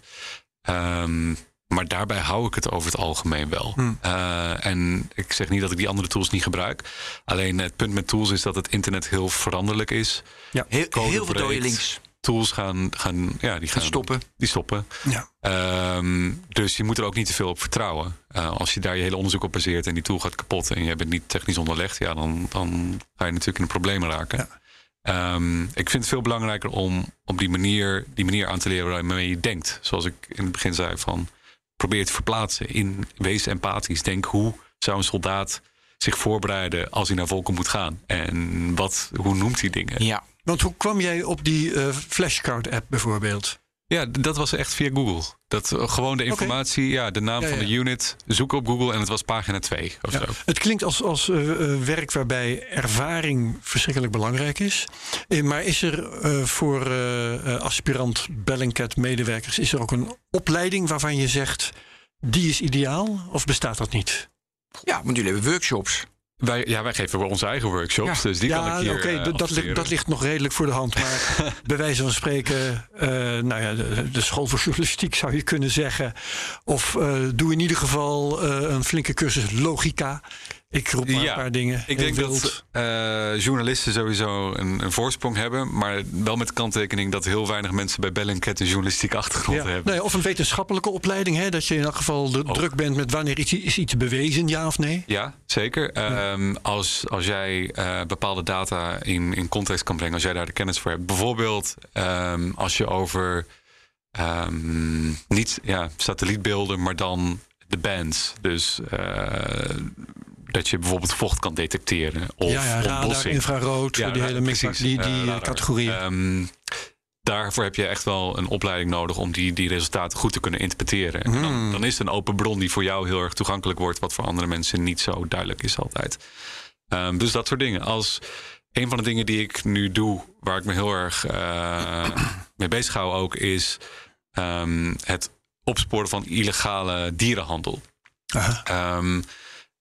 Um, maar daarbij hou ik het over het algemeen wel. Hmm. Uh, en ik zeg niet dat ik die andere tools niet gebruik. Alleen het punt met tools is dat het internet heel veranderlijk is. Ja, heel, heel veel dode links tools gaan, gaan, ja, die gaan stoppen. Die stoppen. Ja. Um, dus je moet er ook niet te veel op vertrouwen. Uh, als je daar je hele onderzoek op baseert en die tool gaat kapot en je bent niet technisch onderlegd, ja, dan, dan ga je natuurlijk in de problemen raken. Ja. Um, ik vind het veel belangrijker om op die manier, die manier aan te leren waarmee je denkt. Zoals ik in het begin zei van probeer te verplaatsen in wees empathisch. Denk hoe zou een soldaat zich voorbereiden als hij naar volken moet gaan? En wat, hoe noemt hij dingen? Ja. Want hoe kwam jij op die uh, flashcard-app bijvoorbeeld? Ja, dat was echt via Google. Dat, uh, gewoon de informatie, okay. ja, de naam ja, van de unit, zoeken op Google en het was pagina 2 of ja. zo. Het klinkt als, als uh, werk waarbij ervaring verschrikkelijk belangrijk is. maar is er voor aspirant Bellingcat medewerkers, is er ook een opleiding waarvan je zegt, die is ideaal of bestaat dat niet? Ja, want jullie hebben workshops. Wij, ja, wij geven onze eigen workshops, ja. dus die ja, kan ik hier okay, uh, dat, ligt, dat ligt nog redelijk voor de hand. Maar *laughs* bij wijze van spreken, uh, nou ja, de, de, school voor journalistiek zou je kunnen zeggen. Of uh, doe in ieder geval een flinke cursus logica. Ik roep maar ja, een paar dingen. Ik denk wild. dat uh, journalisten sowieso een, een, voorsprong hebben. Maar wel met kanttekening dat heel weinig mensen bij Bellingcat een journalistieke achtergrond ja. hebben. Nee, of een wetenschappelijke opleiding. Hè, dat je in elk geval de Ook. druk bent met wanneer iets, is iets bewezen, ja of nee? Ja, zeker. Ja. Um, als, als jij uh, bepaalde data in, in context kan brengen, als jij daar de kennis voor hebt. Bijvoorbeeld um, als je over um, niet ja, satellietbeelden, maar dan de bands. Dus uh, dat je bijvoorbeeld vocht kan detecteren. Of ja, ja radar, ontbossing. infrarood, ja, die hele precies, die, die uh, categorieën. Um, daarvoor heb je echt wel een opleiding nodig om die, die resultaten goed te kunnen interpreteren. Mm. Dan, dan, is het een open bron die voor jou heel erg toegankelijk wordt, wat voor andere mensen niet zo duidelijk is altijd. Um, dus dat soort dingen. Als een van de dingen die ik nu doe, waar ik me heel erg uh, *clears throat* mee bezig hou ook, is um, het opsporen van illegale dierenhandel. Um,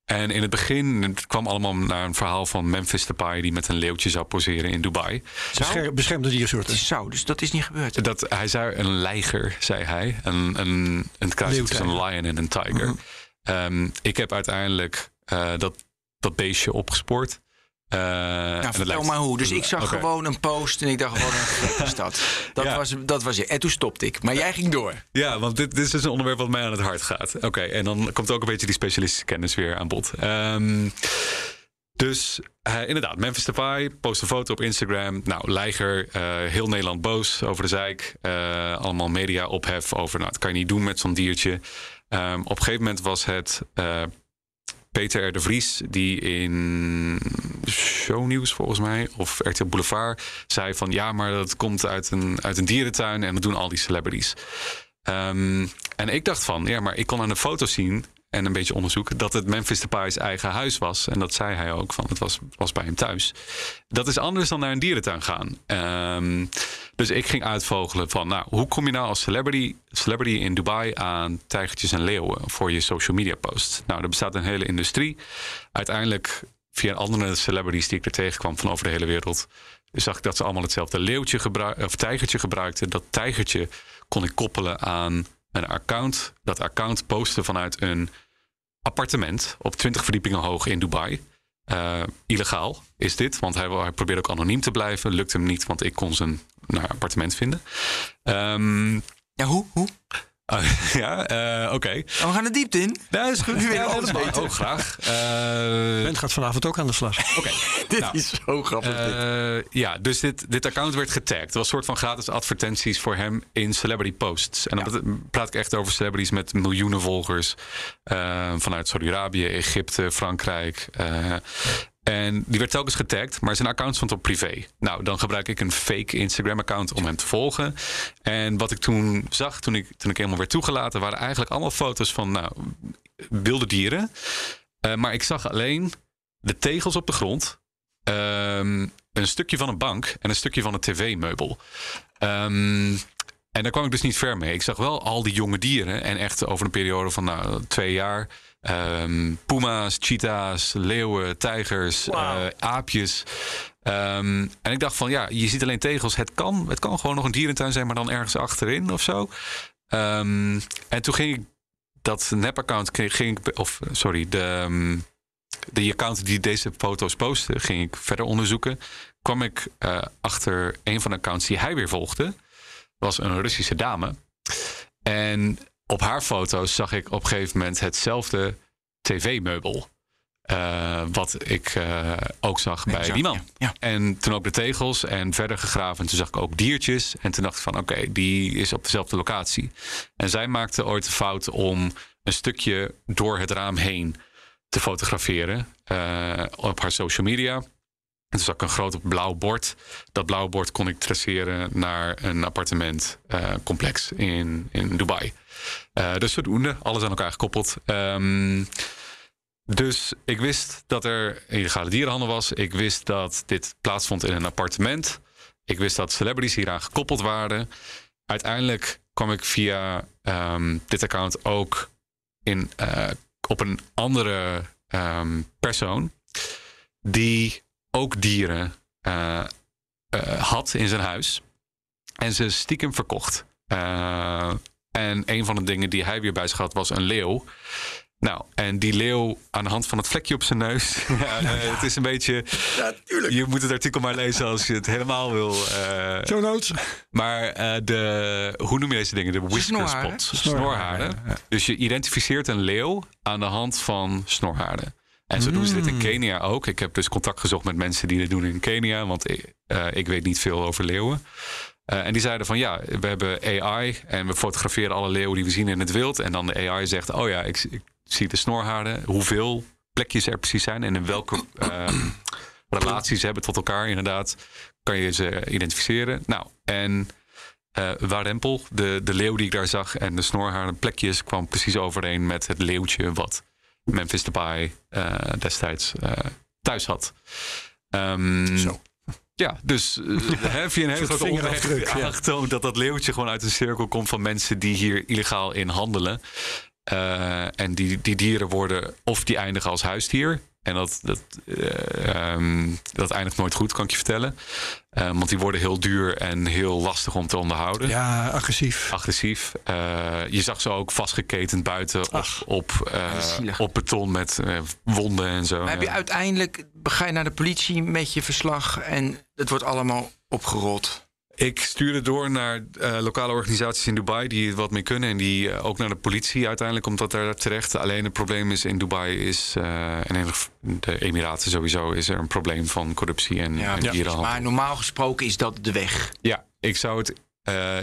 en in het begin het kwam allemaal naar een verhaal van Memphis Depay die met een leeuwtje zou poseren in Dubai. Zou? Beschermde diersoorten. Zou, dus dat is niet gebeurd. Dat, hij zei een leiger, zei hij. Een, een, een kruis tussen een lion en een tiger. Mm -hmm. um, ik heb uiteindelijk uh, dat, dat beestje opgespoord. Uh, nou, vertel lijkt... maar hoe. Dus ik zag okay. gewoon een post en ik dacht gewoon een *laughs* stad. Dat, ja. was, dat was het. En toen stopte ik. Maar jij ging door. Ja, want dit, dit is dus een onderwerp wat mij aan het hart gaat. Oké, okay, en dan komt ook een beetje die specialistische kennis weer aan bod. Um, dus uh, inderdaad, Memphis Depay post een foto op Instagram. Nou, Leiger, uh, heel Nederland boos over de zeik. Allemaal media ophef over, nou, dat kan je niet doen met zo'n diertje. Um, op een gegeven moment was het Peter R. de Vries, die in Shownieuws volgens mij, of RTL Boulevard, zei van ja, maar dat komt uit een, uit een dierentuin en dat doen al die celebrities. Um, en ik dacht van, ja, maar ik kon aan de foto zien, en een beetje onderzoek dat het Memphis Depay's eigen huis was. En dat zei hij ook, van het was, was bij hem thuis. Dat is anders dan naar een dierentuin gaan. Ehm, dus ik ging uitvogelen van, nou, hoe kom je nou als celebrity, celebrity in Dubai aan tijgertjes en leeuwen voor je social media post? Nou, er bestaat een hele industrie. Uiteindelijk, via andere celebrities die ik er tegenkwam van over de hele wereld, zag ik dat ze allemaal hetzelfde leeuwtje gebruik, of tijgertje gebruikten. Dat tijgertje kon ik koppelen aan een account. Dat account postte vanuit een appartement op 20 verdiepingen hoog in Dubai. Uh, illegaal is dit, want hij, hij probeerde ook anoniem te blijven. Lukt hem niet, want ik kon zijn nou, appartement vinden. Um, ja, hoe? hoe? Uh, *laughs* ja, uh, oké. Okay. Oh, we gaan de diepte in. Dat is goed. Ja, dat mag ook graag. *laughs* Uh, ben gaat vanavond ook aan de slag. Oké. Okay. *laughs* dit nou, is zo grappig. ja, dus dit, dit account werd getagd. Het was een soort van gratis advertenties voor hem in celebrity posts. En dan ja. praat ik echt over celebrities met miljoenen volgers. vanuit Saudi-Arabië, Egypte, Frankrijk. En die werd telkens getagd, maar zijn account stond op privé. Nou, dan gebruik ik een fake Instagram-account om hem te volgen. En wat ik toen zag, toen ik, toen ik helemaal werd toegelaten, waren eigenlijk allemaal foto's van nou, wilde dieren. Uh, maar ik zag alleen de tegels op de grond, um, een stukje van een bank en een stukje van een tv-meubel. Um, en daar kwam ik dus niet ver mee. Ik zag wel al die jonge dieren en echt over een periode van nou, twee jaar Um, puma's, cheetahs, leeuwen, tijgers, wow. uh, aapjes. Um, en ik dacht van ja, je ziet alleen tegels. Het kan, het kan gewoon nog een dierentuin zijn, maar dan ergens achterin of zo. Um, en toen ging ik dat nep-account, ging ik, of sorry, de, de account die deze foto's postte, ging ik verder onderzoeken. Kwam ik uh, achter een van de accounts die hij weer volgde. was een Russische dame. En op haar foto's zag ik op een gegeven moment hetzelfde tv-meubel. Uh, wat ik uh, ook zag bij zo, die man. Ja, ja. En toen ook de tegels en verder gegraven. En toen zag ik ook diertjes. En toen dacht ik van oké, okay, die is op dezelfde locatie. En zij maakte ooit de fout om een stukje door het raam heen te fotograferen. Uh, op haar social media. En toen zag ik een groot blauw bord. Dat blauwe bord kon ik traceren naar een appartementcomplex in, in Dubai. Uh, dus zodoende, alles aan elkaar gekoppeld. Um, dus ik wist dat er illegale dierenhandel was. Ik wist dat dit plaatsvond in een appartement. Ik wist dat celebrities hieraan gekoppeld waren. Uiteindelijk kwam ik via um, dit account ook in, uh, op een andere um, persoon. Die ook dieren uh, had in zijn huis. En ze stiekem verkocht. En een van de dingen die hij weer bij zich had was een leeuw. Nou, en die leeuw aan de hand van het vlekje op zijn neus. *laughs* ja, uh, het is een beetje. Ja, tuurlijk. Je moet het artikel maar lezen als je het helemaal wil. Uh, Zo notes. Maar uh, de. Hoe noem je deze dingen? De whisker spots. Snorharen. Ja. Dus je identificeert een leeuw aan de hand van snorharen. En zo mm. doen ze dit in Kenia ook. Ik heb dus contact gezocht met mensen die dit doen in Kenia, want ik, ik weet niet veel over leeuwen. Uh, en die zeiden van ja, we hebben AI en we fotograferen alle leeuwen die we zien in het wild. En dan de AI zegt, oh ja, ik, ik zie de snorhaarden, hoeveel plekjes er precies zijn en in welke uh, *clears throat* relaties ze hebben tot elkaar inderdaad, kan je ze identificeren. Nou, en uh, Warempel, de, de leeuw die ik daar zag en de snorhaarden plekjes kwam precies overeen met het leeuwtje wat Memphis Depay uh, destijds thuis had. Um, Zo. Ja, dus uh, heb je een hele grote omweg aangetoond dat dat leeuwtje gewoon uit een cirkel komt van mensen die hier illegaal in handelen. Uh, en die, die dieren worden of die eindigen als huisdier. En dat, dat, uh, um, dat eindigt nooit goed, kan ik je vertellen. Uh, want die worden heel duur en heel lastig om te onderhouden. Ja, agressief. Agressief. Uh, je zag ze ook vastgeketend buiten op, op, op, beton met wonden en zo. Maar heb je uiteindelijk, ga je naar de politie met je verslag en het wordt allemaal opgerold? Ik stuurde door naar uh, lokale organisaties in Dubai die het wat mee kunnen. En die uh, ook naar de politie uiteindelijk komt dat daar terecht. Alleen het probleem is in Dubai is, en in de Emiraten sowieso, is er een probleem van corruptie en, ja, en. Maar normaal gesproken is dat de weg. Ja, ik zou het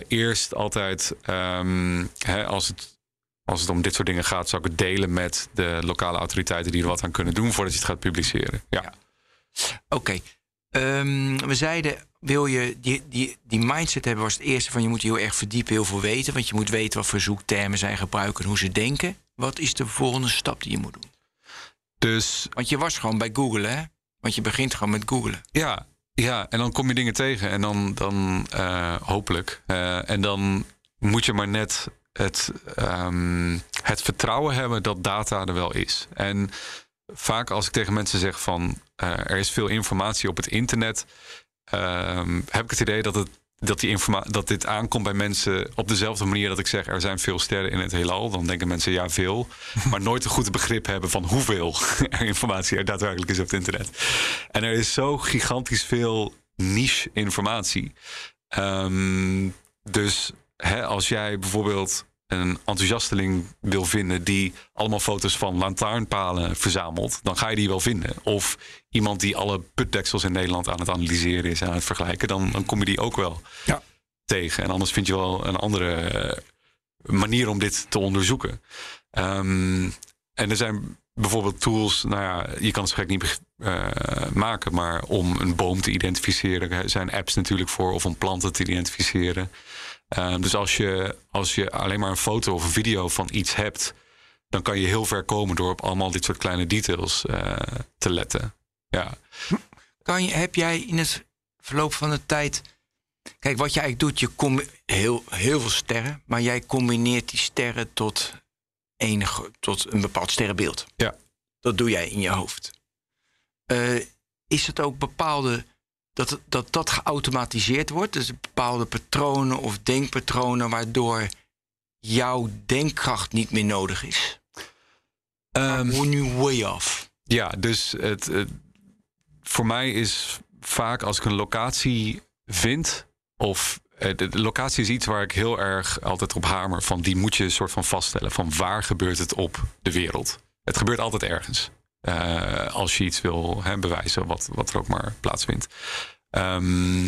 eerst altijd, um, hè, als het als het om dit soort dingen gaat, zou ik het delen met de lokale autoriteiten die er wat aan kunnen doen voordat je het gaat publiceren. Ja. ja. Oké. Okay. Um, we zeiden wil je die, die, die mindset hebben, was het eerste van je moet heel erg verdiepen, heel veel weten. Want je moet weten wat voor zoektermen zij gebruiken en hoe ze denken. Wat is de volgende stap die je moet doen? Dus Want je was gewoon bij Google, hè? Want je begint gewoon met googlen. Ja, ja, en dan kom je dingen tegen en dan, dan eh, hopelijk. eh, en dan moet je maar net het, ehm, het vertrouwen hebben dat data er wel is. En vaak als ik tegen mensen zeg van eh, er is veel informatie op het internet, heb ik het idee dat, het, dat, die dat dit aankomt bij mensen op dezelfde manier dat ik zeg er zijn veel sterren in het heelal. Dan denken mensen ja, veel. *laughs* maar nooit een goed begrip hebben van hoeveel *laughs* er informatie er daadwerkelijk is op het internet. En er is zo gigantisch veel niche informatie. Ehm, dus hè, als jij bijvoorbeeld een enthousiasteling wil vinden die allemaal foto's van lantaarnpalen verzamelt, dan ga je die wel vinden. Of iemand die alle putdeksels in Nederland aan het analyseren is en aan het vergelijken, dan, dan kom je die ook wel Ja. tegen. En anders vind je wel een andere eh, manier om dit te onderzoeken. Ehm, en er zijn bijvoorbeeld tools, nou ja, je kan het gek niet eh, maken, maar om een boom te identificeren, er zijn apps natuurlijk voor, of om planten te identificeren. Ehm, dus als je, als je alleen maar een foto of een video van iets hebt, dan kan je heel ver komen door op allemaal dit soort kleine details eh, te letten. Ja. Kan je, heb jij in het verloop van de tijd. Kijk, wat jij eigenlijk doet, je komt heel, heel veel sterren, maar jij combineert die sterren tot, enige, tot een bepaald sterrenbeeld. Ja. Dat doe jij in je hoofd. Eh, is het ook bepaalde. Dat, dat dat geautomatiseerd wordt? Dus bepaalde patronen of denkpatronen waardoor jouw denkkracht niet meer nodig is? Ehm, Hoe nu way off? Ja, dus het, het- voor mij is vaak als ik een locatie vind, of de locatie is iets waar ik heel erg altijd op hamer. Van die moet je een soort van vaststellen. Van waar gebeurt het op de wereld? Het gebeurt altijd ergens. Eh, als je iets wil hè, bewijzen, wat, wat er ook maar plaatsvindt. Ehm,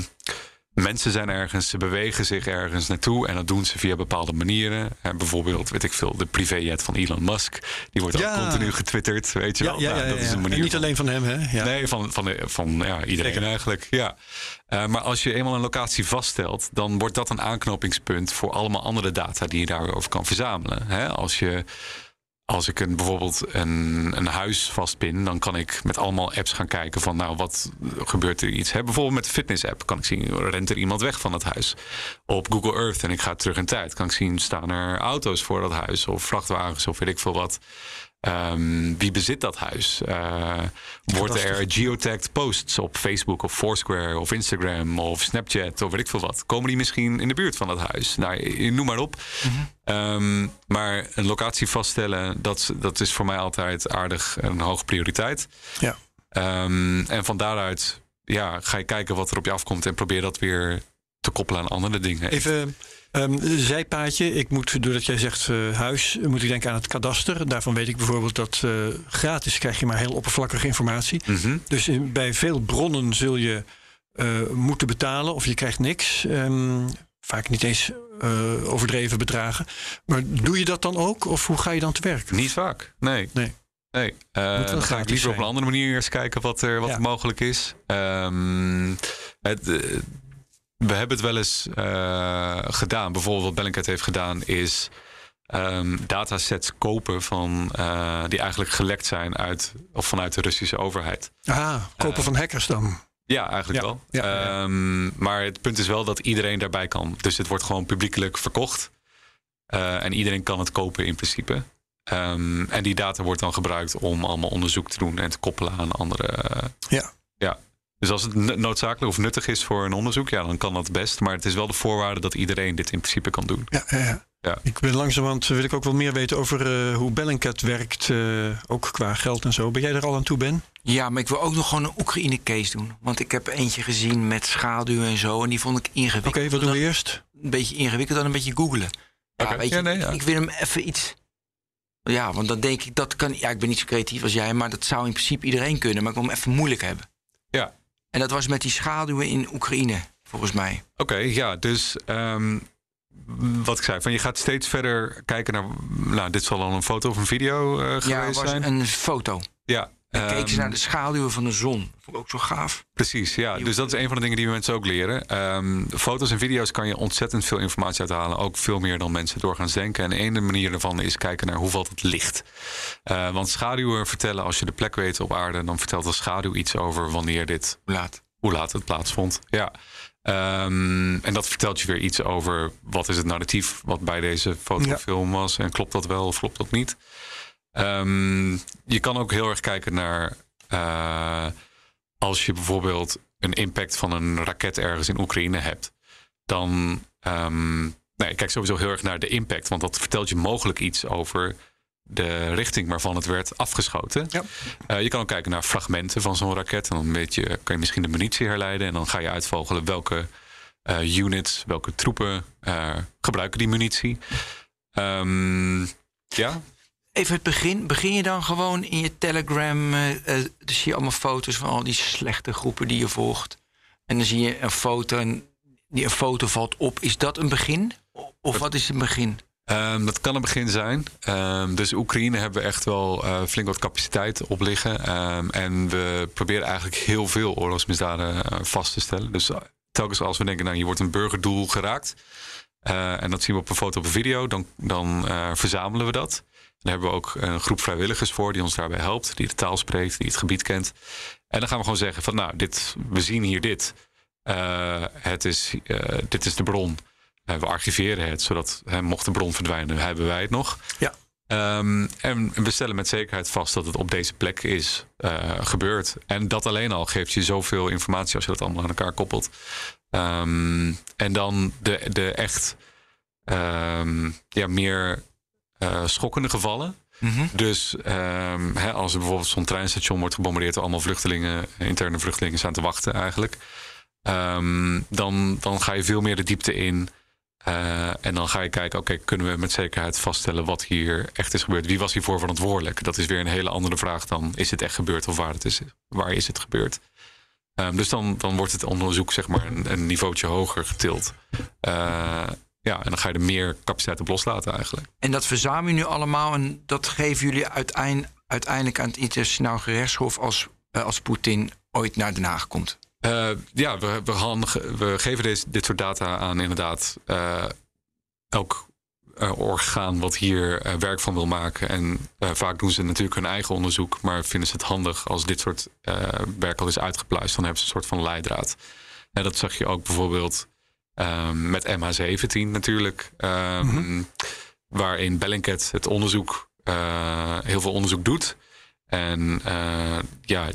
mensen zijn ergens, ze bewegen zich ergens naartoe en dat doen ze via bepaalde manieren. Hè, bijvoorbeeld, weet ik veel, de privéjet van Elon Musk. Die wordt Ja. ook continu getwitterd, weet je Ja, wel. ja, Nou, dat is een manier En niet van- alleen van hem, hè? Ja. Nee, van, van, de- van ja, iedereen Zeker. eigenlijk. Ja. Eh, maar als je eenmaal een locatie vaststelt, dan wordt dat een aanknopingspunt voor allemaal andere data die je daarover kan verzamelen. Hè? Als, je, als ik een, bijvoorbeeld een, een huis vastpin, dan kan ik met allemaal apps gaan kijken van nou, wat gebeurt er iets. Hè? Bijvoorbeeld met de fitness app kan ik zien, rent er iemand weg van het huis. Op Google Earth en ik ga terug in tijd, kan ik zien, staan er auto's voor dat huis of vrachtwagens of weet ik veel wat. Ehm, wie bezit dat huis? Eh, worden er geotagged posts op Facebook of Foursquare of Instagram of Snapchat of weet ik veel wat? Komen die misschien in de buurt van dat huis? Nou, noem maar op. Ehm, maar een locatie vaststellen, dat, dat is voor mij altijd aardig een hoge prioriteit. Ja. Ehm, en van daaruit ja, ga je kijken wat er op je afkomt en probeer dat weer te koppelen aan andere dingen. Even een zijpaadje. Ik moet, doordat jij zegt eh, huis, moet ik denken aan het kadaster. Daarvan weet ik bijvoorbeeld dat eh, gratis krijg je maar heel oppervlakkige informatie. Mhm. Dus in- bij veel bronnen zul je eh, moeten betalen of je krijgt niks. Ehm, vaak niet eens overdreven bedragen. Maar doe je dat dan ook of hoe ga je dan te werk? Niet vaak, nee. Nee. Nee, eh, dan ga ik liever op een andere manier eens kijken wat er, wat Ja. mogelijk is. Ehm, het, we hebben het wel eens eh, gedaan. Bijvoorbeeld wat Bellingcat heeft gedaan is ehm, datasets kopen van, eh, die eigenlijk gelekt zijn uit, of vanuit de Russische overheid. Ah, kopen Eh, van hackers dan. Ja, eigenlijk Ja, wel. ja, ja, ja. Ehm, maar het punt is wel dat iedereen daarbij kan. Dus het wordt gewoon publiekelijk verkocht. En iedereen kan het kopen in principe. Ehm, en die data wordt dan gebruikt om allemaal onderzoek te doen en te koppelen aan andere. Ja. ja. Dus als het no- noodzakelijk of nuttig is voor een onderzoek, ja, dan kan dat best. Maar het is wel de voorwaarde dat iedereen dit in principe kan doen. Ja, ja, ja. Ja. Ik ben langzamerhand wil ik ook wel meer weten over eh, hoe Bellingcat werkt. eh, ook qua geld en zo. Ben jij er al aan toe, Ben? Ja, maar ik wil ook nog gewoon een Oekraïne-case doen. Want ik heb eentje gezien met schaduw en zo. En die vond ik Oké, ingewikkeld. wat doen we eerst? Een beetje ingewikkeld dan een beetje googlen. Ja, Oké. weet je, Ja, nee, ja. Ik, ik wil hem even iets... Ja, want dan denk ik, dat kan... Ja, ik ben niet zo creatief als jij, maar dat zou in principe iedereen kunnen. Maar ik wil hem even moeilijk hebben. Ja. En dat was met die schaduwen in Oekraïne, volgens mij. Oké, ja, dus ehm, wat ik zei, van je gaat steeds verder kijken naar. Nou, dit zal al een foto of een video Ja, geweest het was zijn. een foto. Ja, En keken ze Ehm, naar de schaduwen van de zon. Vond ik ook zo gaaf. Precies, ja. Dus dat is een van de dingen die we mensen ook leren. Ehm, foto's en video's kan je ontzettend veel informatie uithalen. Ook veel meer dan mensen doorgaans denken. En een manier daarvan is kijken naar hoe valt het licht. Eh, want schaduwen vertellen, als je de plek weet op aarde... dan vertelt de schaduw iets over wanneer dit, Hoe laat? hoe laat het plaatsvond. Ja. Ehm, en dat vertelt je weer iets over wat is het narratief... wat bij deze fotofilm was. En klopt dat wel of klopt dat niet? Ehm, je kan ook heel erg kijken naar... eh, als je bijvoorbeeld een impact van een raket ergens in Oekraïne hebt, dan. ehm nee, kijk sowieso heel erg naar de impact, want dat vertelt je mogelijk iets over de richting waarvan het werd afgeschoten. Ja. Eh, je kan ook kijken naar fragmenten van zo'n raket. En dan weet je, kan je misschien de munitie herleiden. En dan ga je uitvogelen welke eh, units, welke troepen gebruiken die munitie. Ehm, ja, Even het begin. Begin je dan gewoon in je Telegram. eh, dan zie je allemaal foto's van al die slechte groepen die je volgt. En dan zie je een foto en die een foto valt op. Is dat een begin? Of wat is een begin? Ehm, dat kan een begin zijn. Ehm, dus Oekraïne hebben we echt wel eh, flink wat capaciteit op liggen. Ehm, en we proberen eigenlijk heel veel oorlogsmisdaden vast te stellen. Dus telkens als we denken, nou, hier wordt een burgerdoel geraakt. en dat zien we op een foto of een video, dan, dan verzamelen we dat. Daar hebben we ook een groep vrijwilligers voor die ons daarbij helpt. Die de taal spreekt, die het gebied kent. En dan gaan we gewoon zeggen van, nou, dit, we zien hier dit. Eh, het is, eh, dit is de bron. Eh, we archiveren het, zodat mocht de bron verdwijnen, hebben wij het nog. Ja. Ehm, en we stellen met zekerheid vast dat het op deze plek is gebeurd. En dat alleen al geeft je zoveel informatie als je dat allemaal aan elkaar koppelt. Ehm, en dan de, de echt ehm, ja, meer eh, schokkende gevallen. Mhm. Dus ehm, hè, als er bijvoorbeeld zo'n treinstation wordt gebombardeerd... door allemaal vluchtelingen, interne vluchtelingen staan te wachten eigenlijk... ehm, dan, dan ga je veel meer de diepte in... Eh, en dan ga je kijken, oké, kunnen we met zekerheid vaststellen wat hier echt is gebeurd? Wie was hiervoor verantwoordelijk? Dat is weer een hele andere vraag dan, is het echt gebeurd of waar, het is, waar is het gebeurd? Ehm, dus dan, dan wordt het onderzoek zeg maar een, een niveautje hoger getild. Eh, ja, en dan ga je er meer capaciteit op loslaten eigenlijk. En dat verzamelen jullie nu allemaal. En dat geven jullie uiteind- uiteindelijk aan het internationaal gerechtshof. als, eh, als Poetin ooit naar Den Haag komt. Eh, ja, we, we, gaan, we geven deze, dit soort data aan inderdaad eh, elk orgaan wat hier werk van wil maken. En vaak doen ze natuurlijk hun eigen onderzoek, maar vinden ze het handig als dit soort werk al is uitgepluist. Dan hebben ze een soort van leidraad. En dat zag je ook bijvoorbeeld ehm, met MH17 natuurlijk, ehm, waarin Bellingcat het onderzoek, eh, heel veel onderzoek doet. En eh, ja,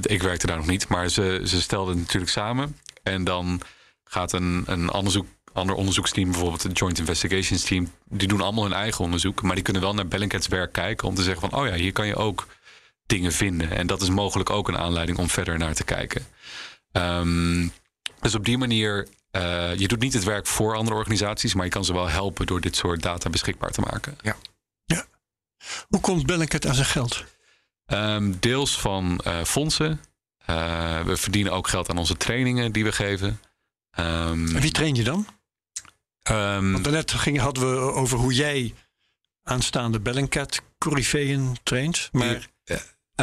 ik werkte daar nog niet, maar ze, ze stelden het natuurlijk samen. En dan gaat een, een onderzoek, ander onderzoeksteam, bijvoorbeeld het Joint Investigations Team, die doen allemaal hun eigen onderzoek. Maar die kunnen wel naar Bellingcat's werk kijken om te zeggen van, oh ja, hier kan je ook dingen vinden. En dat is mogelijk ook een aanleiding om verder naar te kijken. Ehm, dus op die manier, eh, je doet niet het werk voor andere organisaties, maar je kan ze wel helpen door dit soort data beschikbaar te maken. Hoe komt Bellingcat aan zijn geld? Ehm, deels van eh, fondsen. Eh, we verdienen ook geld aan onze trainingen die we geven. Ehm, En wie train je dan? ehm, Want daarnet ging, hadden we over hoe jij aanstaande Bellingcat corifeeën traint. Maar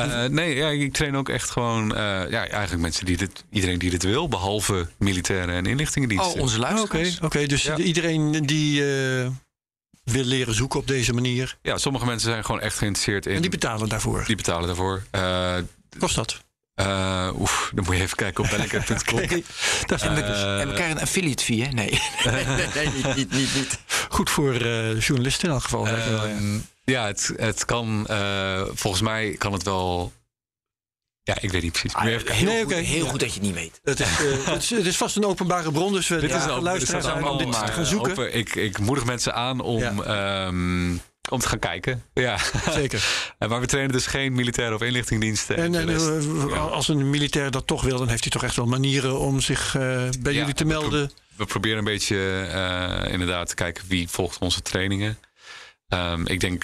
eh, nee, ja, ik train ook echt gewoon eh, ja, eigenlijk mensen die dit, iedereen die dit wil, behalve militairen en inlichtingendiensten. Oh, onze oké, luisteraars. oké, dus Ja. iedereen die eh, wil leren zoeken op deze manier. Ja, sommige mensen zijn gewoon echt geïnteresseerd in. En die betalen daarvoor. die betalen daarvoor. Eh, Kost dat? eh, oef, dan moet je even kijken op bellingcat.com. *laughs* Oké, dat is En we, Eh, en we krijgen een affiliate fee, hè? Nee. *laughs* nee, nee, niet, niet, niet, niet. goed voor eh, journalisten in elk geval. Ja. Het, het kan. eh, volgens mij kan het wel. Ja, ik weet niet precies. Even Ah, heel Nee, goed, oké. heel Ja. goed dat je het niet weet. Het is, eh, *laughs* het, is, het is vast een openbare bron, dus we Dit is ja, luisteraars aan om dit te gaan zoeken. open. Ik, ik moedig mensen aan om, Ja. ehm, om te gaan kijken. Ja. Zeker. *laughs* En maar we trainen dus geen militaire of inlichtingendiensten. En, als een militair dat toch wil, dan heeft hij toch echt wel manieren om zich eh, bij Ja, jullie te we pro- melden. We proberen een beetje eh, inderdaad te kijken wie volgt onze trainingen. Ehm, ik denk,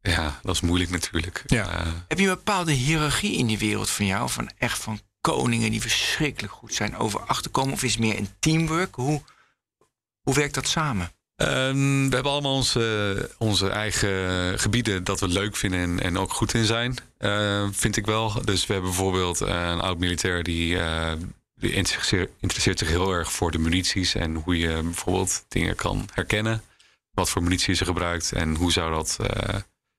ja, dat is moeilijk natuurlijk. Ja. Eh, Heb je een bepaalde hiërarchie in die wereld van jou? Van echt van koningen die verschrikkelijk goed zijn over achterkomen? Of is het meer een teamwork? Hoe, hoe werkt dat samen? Ehm, we hebben allemaal onze, onze eigen gebieden dat we leuk vinden en, en ook goed in zijn, uh, vind ik wel. Dus we hebben bijvoorbeeld een oud-militair die, uh, die interesseert, interesseert, zich heel erg voor de munities en hoe je bijvoorbeeld dingen kan herkennen. Wat voor munitie ze gebruikt en hoe zou dat uh,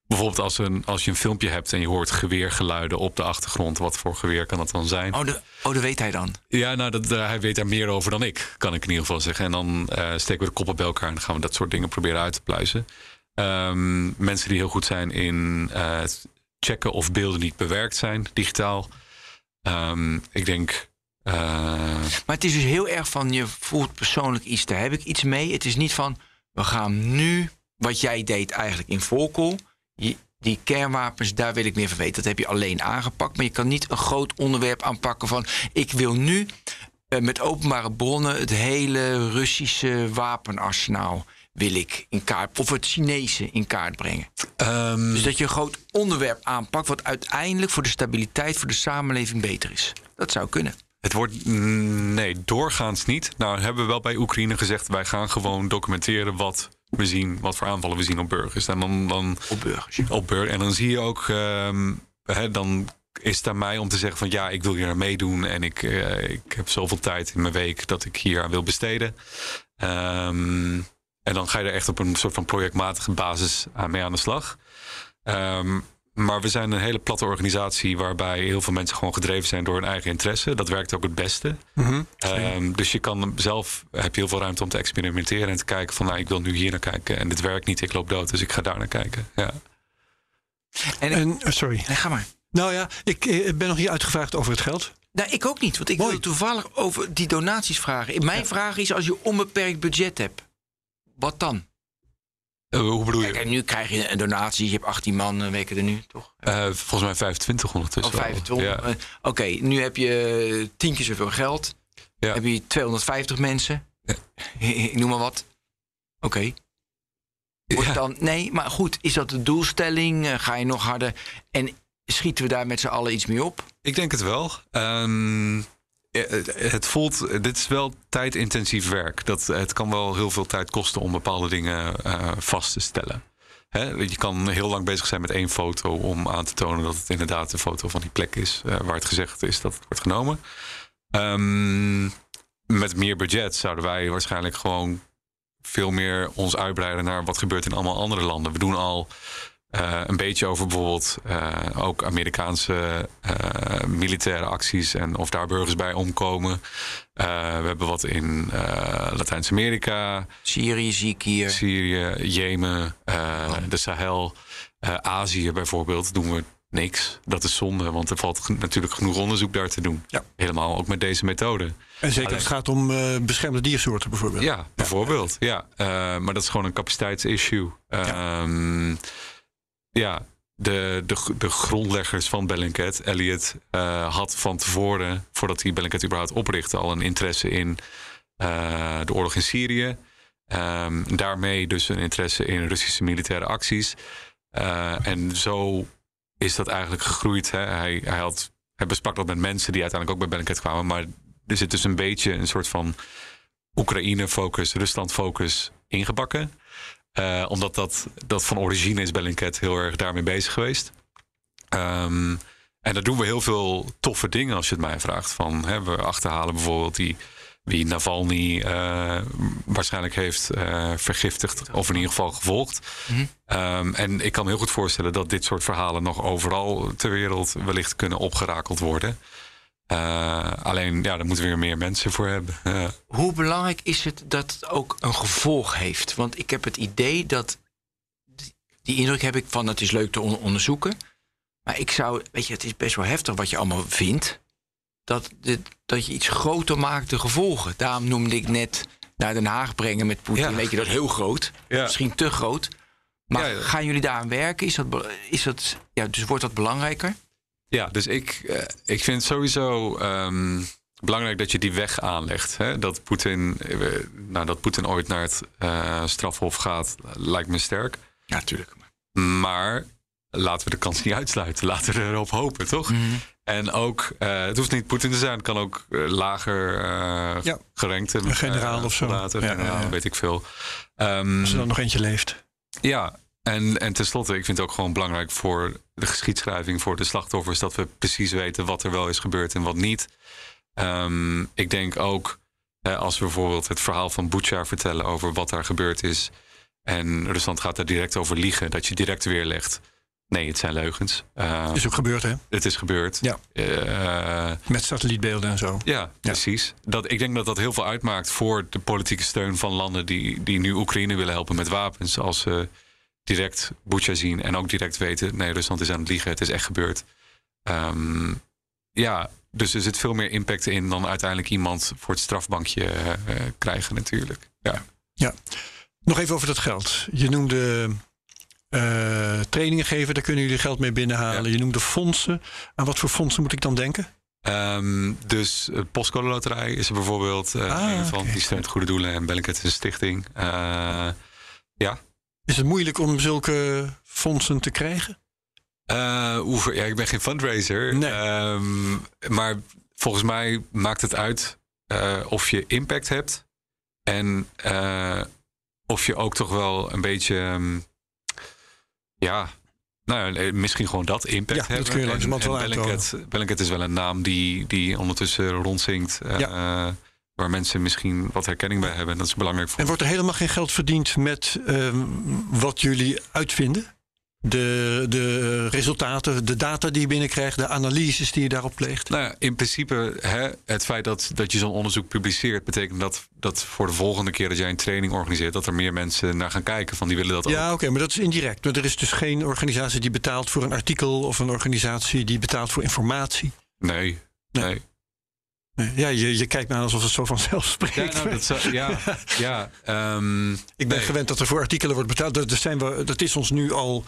Bijvoorbeeld als, een, als je een filmpje hebt en je hoort geweergeluiden op de achtergrond. Wat voor geweer kan dat dan zijn? Oh, de, oh dat weet hij dan? Ja, nou, dat, hij weet daar meer over dan ik, kan ik in ieder geval zeggen. En dan uh, steken we de koppen bij elkaar en dan gaan we dat soort dingen proberen uit te pluizen. Um, mensen die heel goed zijn in uh, checken of beelden niet bewerkt zijn, digitaal. Um, ik denk... Maar het is dus heel erg van, je voelt persoonlijk iets, daar heb ik iets mee. Het is niet van, we gaan nu, wat jij deed eigenlijk in Volkel die kernwapens, daar wil ik meer van weten. Dat heb je alleen aangepakt. Maar je kan niet een groot onderwerp aanpakken van... ik wil nu uh, met openbare bronnen het hele Russische wapenarsenaal wil ik in kaart, of het Chinese in kaart brengen. Um, dus dat je een groot onderwerp aanpakt, wat uiteindelijk voor de stabiliteit, voor de samenleving beter is. Dat zou kunnen. Het wordt, mm, nee, doorgaans niet. Nou hebben we wel bij Oekraïne gezegd, wij gaan gewoon documenteren wat we zien wat voor aanvallen we zien op burgers. En dan, dan, op burgers. Op burgers. En dan zie je ook, um, hè, dan is het aan mij om te zeggen van ja, ik wil hier aan meedoen en ik, uh, ik heb zoveel tijd in mijn week dat ik hier aan wil besteden. Um, en dan ga je er echt op een soort van projectmatige basis aan mee aan de slag. Um, maar we zijn een hele platte organisatie waarbij heel veel mensen gewoon gedreven zijn door hun eigen interesse. Dat werkt ook het beste. Mm -hmm. um, dus je kan zelf heb je heel veel ruimte om te experimenteren en te kijken van nou ik wil nu hier naar kijken en dit werkt niet, ik loop dood, dus ik ga daar naar kijken. Ja. En, en oh, sorry. Nee, ga maar. Nou ja, ik, ik ben nog hier uitgevraagd over het geld. Nou, ik ook niet, want ik Mooi. wil toevallig over die donaties vragen. Mijn ja. vraag is: als je onbeperkt budget hebt, wat dan? Uh, hoe bedoel je? Kijk, nu krijg je een donatie. Je hebt 18 man uh, werken er nu, toch? Uh, volgens mij 25 ondertussen. Oh, 25. Ja. Oké, okay, nu heb je tien keer zoveel geld. Ja. Heb je 250 mensen. Ja. *laughs* Ik noem maar wat. Oké. Okay. dan... Nee, maar goed. Is dat de doelstelling? ga je nog harder? En schieten we daar met z'n allen iets mee op? Ik denk het wel. Um het voelt, dit is wel tijdintensief werk. Dat, het kan wel heel veel tijd kosten om bepaalde dingen vast te stellen. He, je kan heel lang bezig zijn met één foto om aan te tonen dat het inderdaad een foto van die plek is waar het gezegd is dat het wordt genomen. Um, met meer budget zouden wij waarschijnlijk gewoon veel meer ons uitbreiden naar wat gebeurt in allemaal andere landen. We doen al uh, een beetje over bijvoorbeeld uh, ook Amerikaanse uh, militaire acties en of daar burgers bij omkomen. we hebben wat in Latijns-Amerika. Syrië zie ik hier. Syrië, Jemen, oh. de Sahel. Azië bijvoorbeeld doen we niks. Dat is zonde, want er valt natuurlijk genoeg onderzoek daar te doen. Ja. Helemaal ook met deze methode. En zeker als het gaat om beschermde diersoorten bijvoorbeeld. Ja, bijvoorbeeld. Ja. ja. maar dat is gewoon een capaciteitsissue. Ja. Um, ja, de, de, de grondleggers van Bellingcat, Elliot, uh, had van tevoren, voordat hij Bellingcat überhaupt oprichtte, al een interesse in uh, de oorlog in Syrië. Um, daarmee dus een interesse in Russische militaire acties. Uh, en zo is dat eigenlijk gegroeid. Hè. Hij, hij, had, hij besprak dat met mensen die uiteindelijk ook bij Bellingcat kwamen. Maar er zit dus een beetje een soort van Oekraïne-focus, Rusland-focus ingebakken. Uh, omdat dat, dat van origine is Bellingcat heel erg daarmee bezig geweest. Um, en daar doen we heel veel toffe dingen als je het mij vraagt. Van, hè, we achterhalen bijvoorbeeld die, wie Navalny uh, waarschijnlijk heeft uh, vergiftigd. Of in ieder geval gevolgd. Mm -hmm. um, en ik kan me heel goed voorstellen dat dit soort verhalen nog overal ter wereld wellicht kunnen opgerakeld worden. Uh, alleen, ja, daar moeten we weer meer mensen voor hebben. Uh. Hoe belangrijk is het dat het ook een gevolg heeft? Want ik heb het idee dat. Die indruk heb ik van het is leuk te on onderzoeken. Maar ik zou. Weet je, het is best wel heftig wat je allemaal vindt. Dat, dit, dat je iets groter maakt, de gevolgen. Daarom noemde ik net naar Den Haag brengen met Poetin. Ja. Weet je, dat heel groot. Ja. Misschien te groot. Maar ja, gaan jullie daar aan werken? Is dat, is dat, ja, dus wordt dat belangrijker? Ja, dus ik, uh, ik vind sowieso um, belangrijk dat je die weg aanlegt. Hè? Dat, Poetin, uh, nou, dat Poetin ooit naar het uh, strafhof gaat, lijkt me sterk. Ja, natuurlijk. Maar laten we de kans niet uitsluiten. Laten we erop hopen, toch? Mhm. En ook, eh, het hoeft niet Poetin te zijn. Het kan ook eh, lager eh Ja. gerankte. Een generaal eh, of zo. soldaten, Ja, generaal, ja, weet ik veel. Ehm, Als er dan nog eentje leeft. ja, en, en tenslotte, ik vind het ook gewoon belangrijk voor de geschiedschrijving, voor de slachtoffers, dat we precies weten wat er wel is gebeurd en wat niet. Ehm, ik denk ook, eh, als we bijvoorbeeld het verhaal van Bucha vertellen over wat daar gebeurd is, en Rusland gaat daar direct over liegen, dat je direct weerlegt. Nee, het zijn leugens. Eh, Is ook gebeurd, hè? het is gebeurd. Ja. Eh, Met satellietbeelden en zo. ja, precies. Dat, ik denk dat dat heel veel uitmaakt voor de politieke steun van landen die, die nu Oekraïne willen helpen met wapens. Als ze direct Bucha zien en ook direct weten: nee, Rusland is aan het liegen, het is echt gebeurd. Ehm, ja, dus er zit veel meer impact in dan uiteindelijk iemand voor het strafbankje eh, eh, krijgen, natuurlijk. Ja. Nog even over dat geld. Je noemde eh, trainingen geven, daar kunnen jullie geld mee binnenhalen. Ja. Je noemde fondsen. Aan wat voor fondsen moet ik dan denken? Ehm, dus het Postcode Loterij is er bijvoorbeeld Ah, een van. Die steunt goede doelen en Bellingcat is een stichting. Eh, Is het moeilijk om zulke fondsen te krijgen? Eh, oever, ja, ik ben geen fundraiser. Nee. Ehm, maar volgens mij maakt het uit eh, of je impact hebt. En eh, of je ook toch wel een beetje. ehm, ja, nou, ja, misschien gewoon dat impact Ja, dat kun je langzamerhand wel Bellingcat, Bellingcat is wel een naam die, die ondertussen rondzinkt. eh, Waar mensen misschien wat herkenning bij hebben. En dat is belangrijk voor En wordt er helemaal geen geld verdiend met ehm, wat jullie uitvinden? De, de resultaten, de data die je binnenkrijgt, de analyses die je daarop pleegt? Nou ja, in principe, hè, het feit dat, dat je zo'n onderzoek publiceert, betekent dat, dat voor de volgende keer dat jij een training organiseert, dat er meer mensen naar gaan kijken. Van die willen dat ook. Ja, oké, maar dat is indirect. Maar er is dus geen organisatie die betaalt voor een artikel of een organisatie die betaalt voor informatie. Nee. Nee. Nee. Ja, je, je kijkt aan alsof het zo vanzelfsprekend Ja, nou, dat, zou- ja, *laughs* ja ehm, Ik ben nee. gewend dat er voor artikelen wordt betaald. Dat, dat zijn we, dat is ons nu al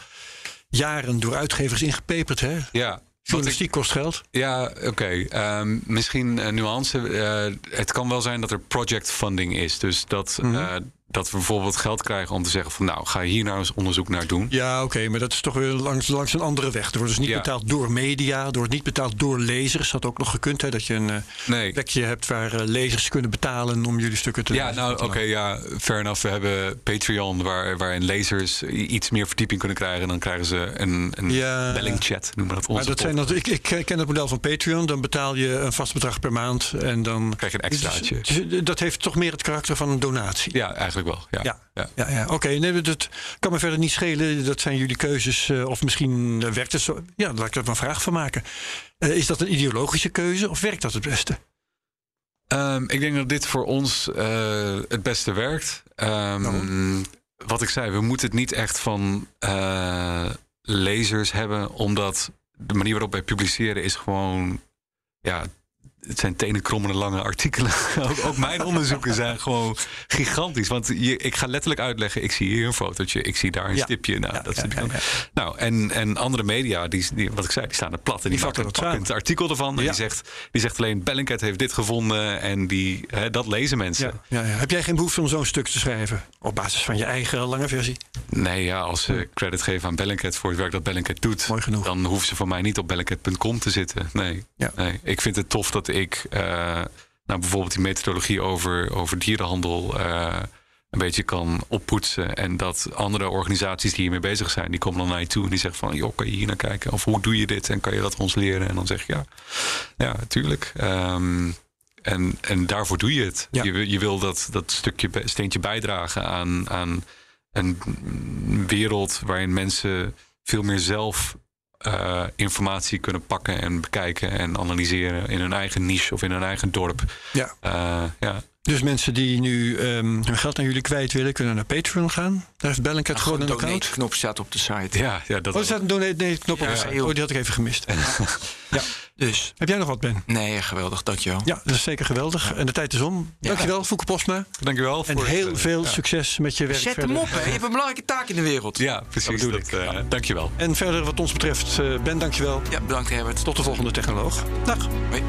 jaren door uitgevers ingepeperd. Hè? Ja, ik- Journalistiek kost geld. ja oké. Ehm, misschien een nuance. Eh, het kan wel zijn dat er project funding is. Dus dat, Mhm. eh, dat we bijvoorbeeld geld krijgen om te zeggen van nou, ga hier nou eens onderzoek naar doen. Ja, oké, maar dat is toch weer langs, langs een andere weg. Er wordt dus niet Ja. betaald door media, er wordt niet betaald door lezers. Dat had ook nog gekund, hè, dat je een eh, Nee. plekje hebt waar eh, lezers kunnen betalen om jullie stukken te Ja, nou oké, ja, fair enough. We hebben Patreon waar, waarin lezers iets meer verdieping kunnen krijgen. En dan krijgen ze een, een Ja. bellingchat, noemen we dat. Onze Maar dat zijn dat, ik, ik ken het model van Patreon. Dan betaal je een vast bedrag per maand. En dan krijg je een extraatje. Dus- dus dat heeft toch meer het karakter van een donatie. Ja, eigenlijk wel. Ja. Ja. Ja. Ja, ja. oké. Nee, dat kan me verder niet schelen. Dat zijn jullie keuzes. eh, of misschien eh, werkt het zo. Ja, laat ik er een vraag van maken. Eh, is dat een ideologische keuze of werkt dat het beste? Ehm, ik denk dat dit voor ons het beste werkt. Ehm, wat ik zei, we moeten het niet echt van lezers hebben, omdat de manier waarop wij publiceren is gewoon, ja, het zijn tenenkrommende lange artikelen. *laughs* ook, ook mijn onderzoeken zijn gewoon gigantisch. Want je, ik ga letterlijk uitleggen, ik zie hier een fotootje, ik zie daar een Ja. stipje. Nou, Ja, dat ja. Nou, en, en andere media, die, die, wat ik zei, die staan er plat. En die, Die vatten een pakkend artikel ervan. En die, zegt, die zegt alleen, Bellingcat heeft dit gevonden. En die, hè, dat lezen mensen. Ja, ja, ja. Heb jij geen behoefte om zo'n stuk te schrijven? Op basis van je eigen lange versie? Nee, ja, als ze credit geven aan Bellingcat voor het werk dat Bellingcat doet... Mooi genoeg. dan hoeven ze van mij niet op bellingcat.com te zitten. Nee, nee. Ik vind het tof dat ik... eh, nou, bijvoorbeeld die methodologie over, over dierenhandel... eh, een beetje kan oppoetsen. En dat andere organisaties die hiermee bezig zijn... die komen dan naar je toe en die zeggen van... joh, kan je hier naar kijken? Of hoe doe je dit? En kan je dat ons leren? En dan zeg ik ja, ja, tuurlijk. Ehm, en, en daarvoor doe je het. Ja. Je, wil- je wil dat, dat stukje steentje bijdragen aan, aan een wereld waarin mensen veel meer zelf eh, informatie kunnen pakken en bekijken en analyseren in hun eigen niche of in hun eigen dorp. Ja. Eh, ja. Dus mensen die nu ehm, hun geld aan jullie kwijt willen, kunnen naar Patreon gaan. Daar heeft Bellingcat Een gewoon een account. donate-knop staat op de site. Ja, ja, dat Oh, er staat een donate knop op Ja, de site. heel- Oh, die had ik even gemist. *laughs* ja. Dus, Heb jij nog wat, Ben? nee, geweldig, dankjewel. Ja, dat is zeker geweldig. En de tijd is om. Dankjewel, Fouke Postma. Dankjewel. En voor heel het, eh, veel ja. succes met je werk Zet verder. hem op, hè. Je hebt een belangrijke taak in de wereld. Ja, precies. Dat, ik. eh, dankjewel. En verder wat ons betreft, eh, Ben, dankjewel. Ja, bedankt Herbert. Tot de volgende technoloog. Dag. Hoi.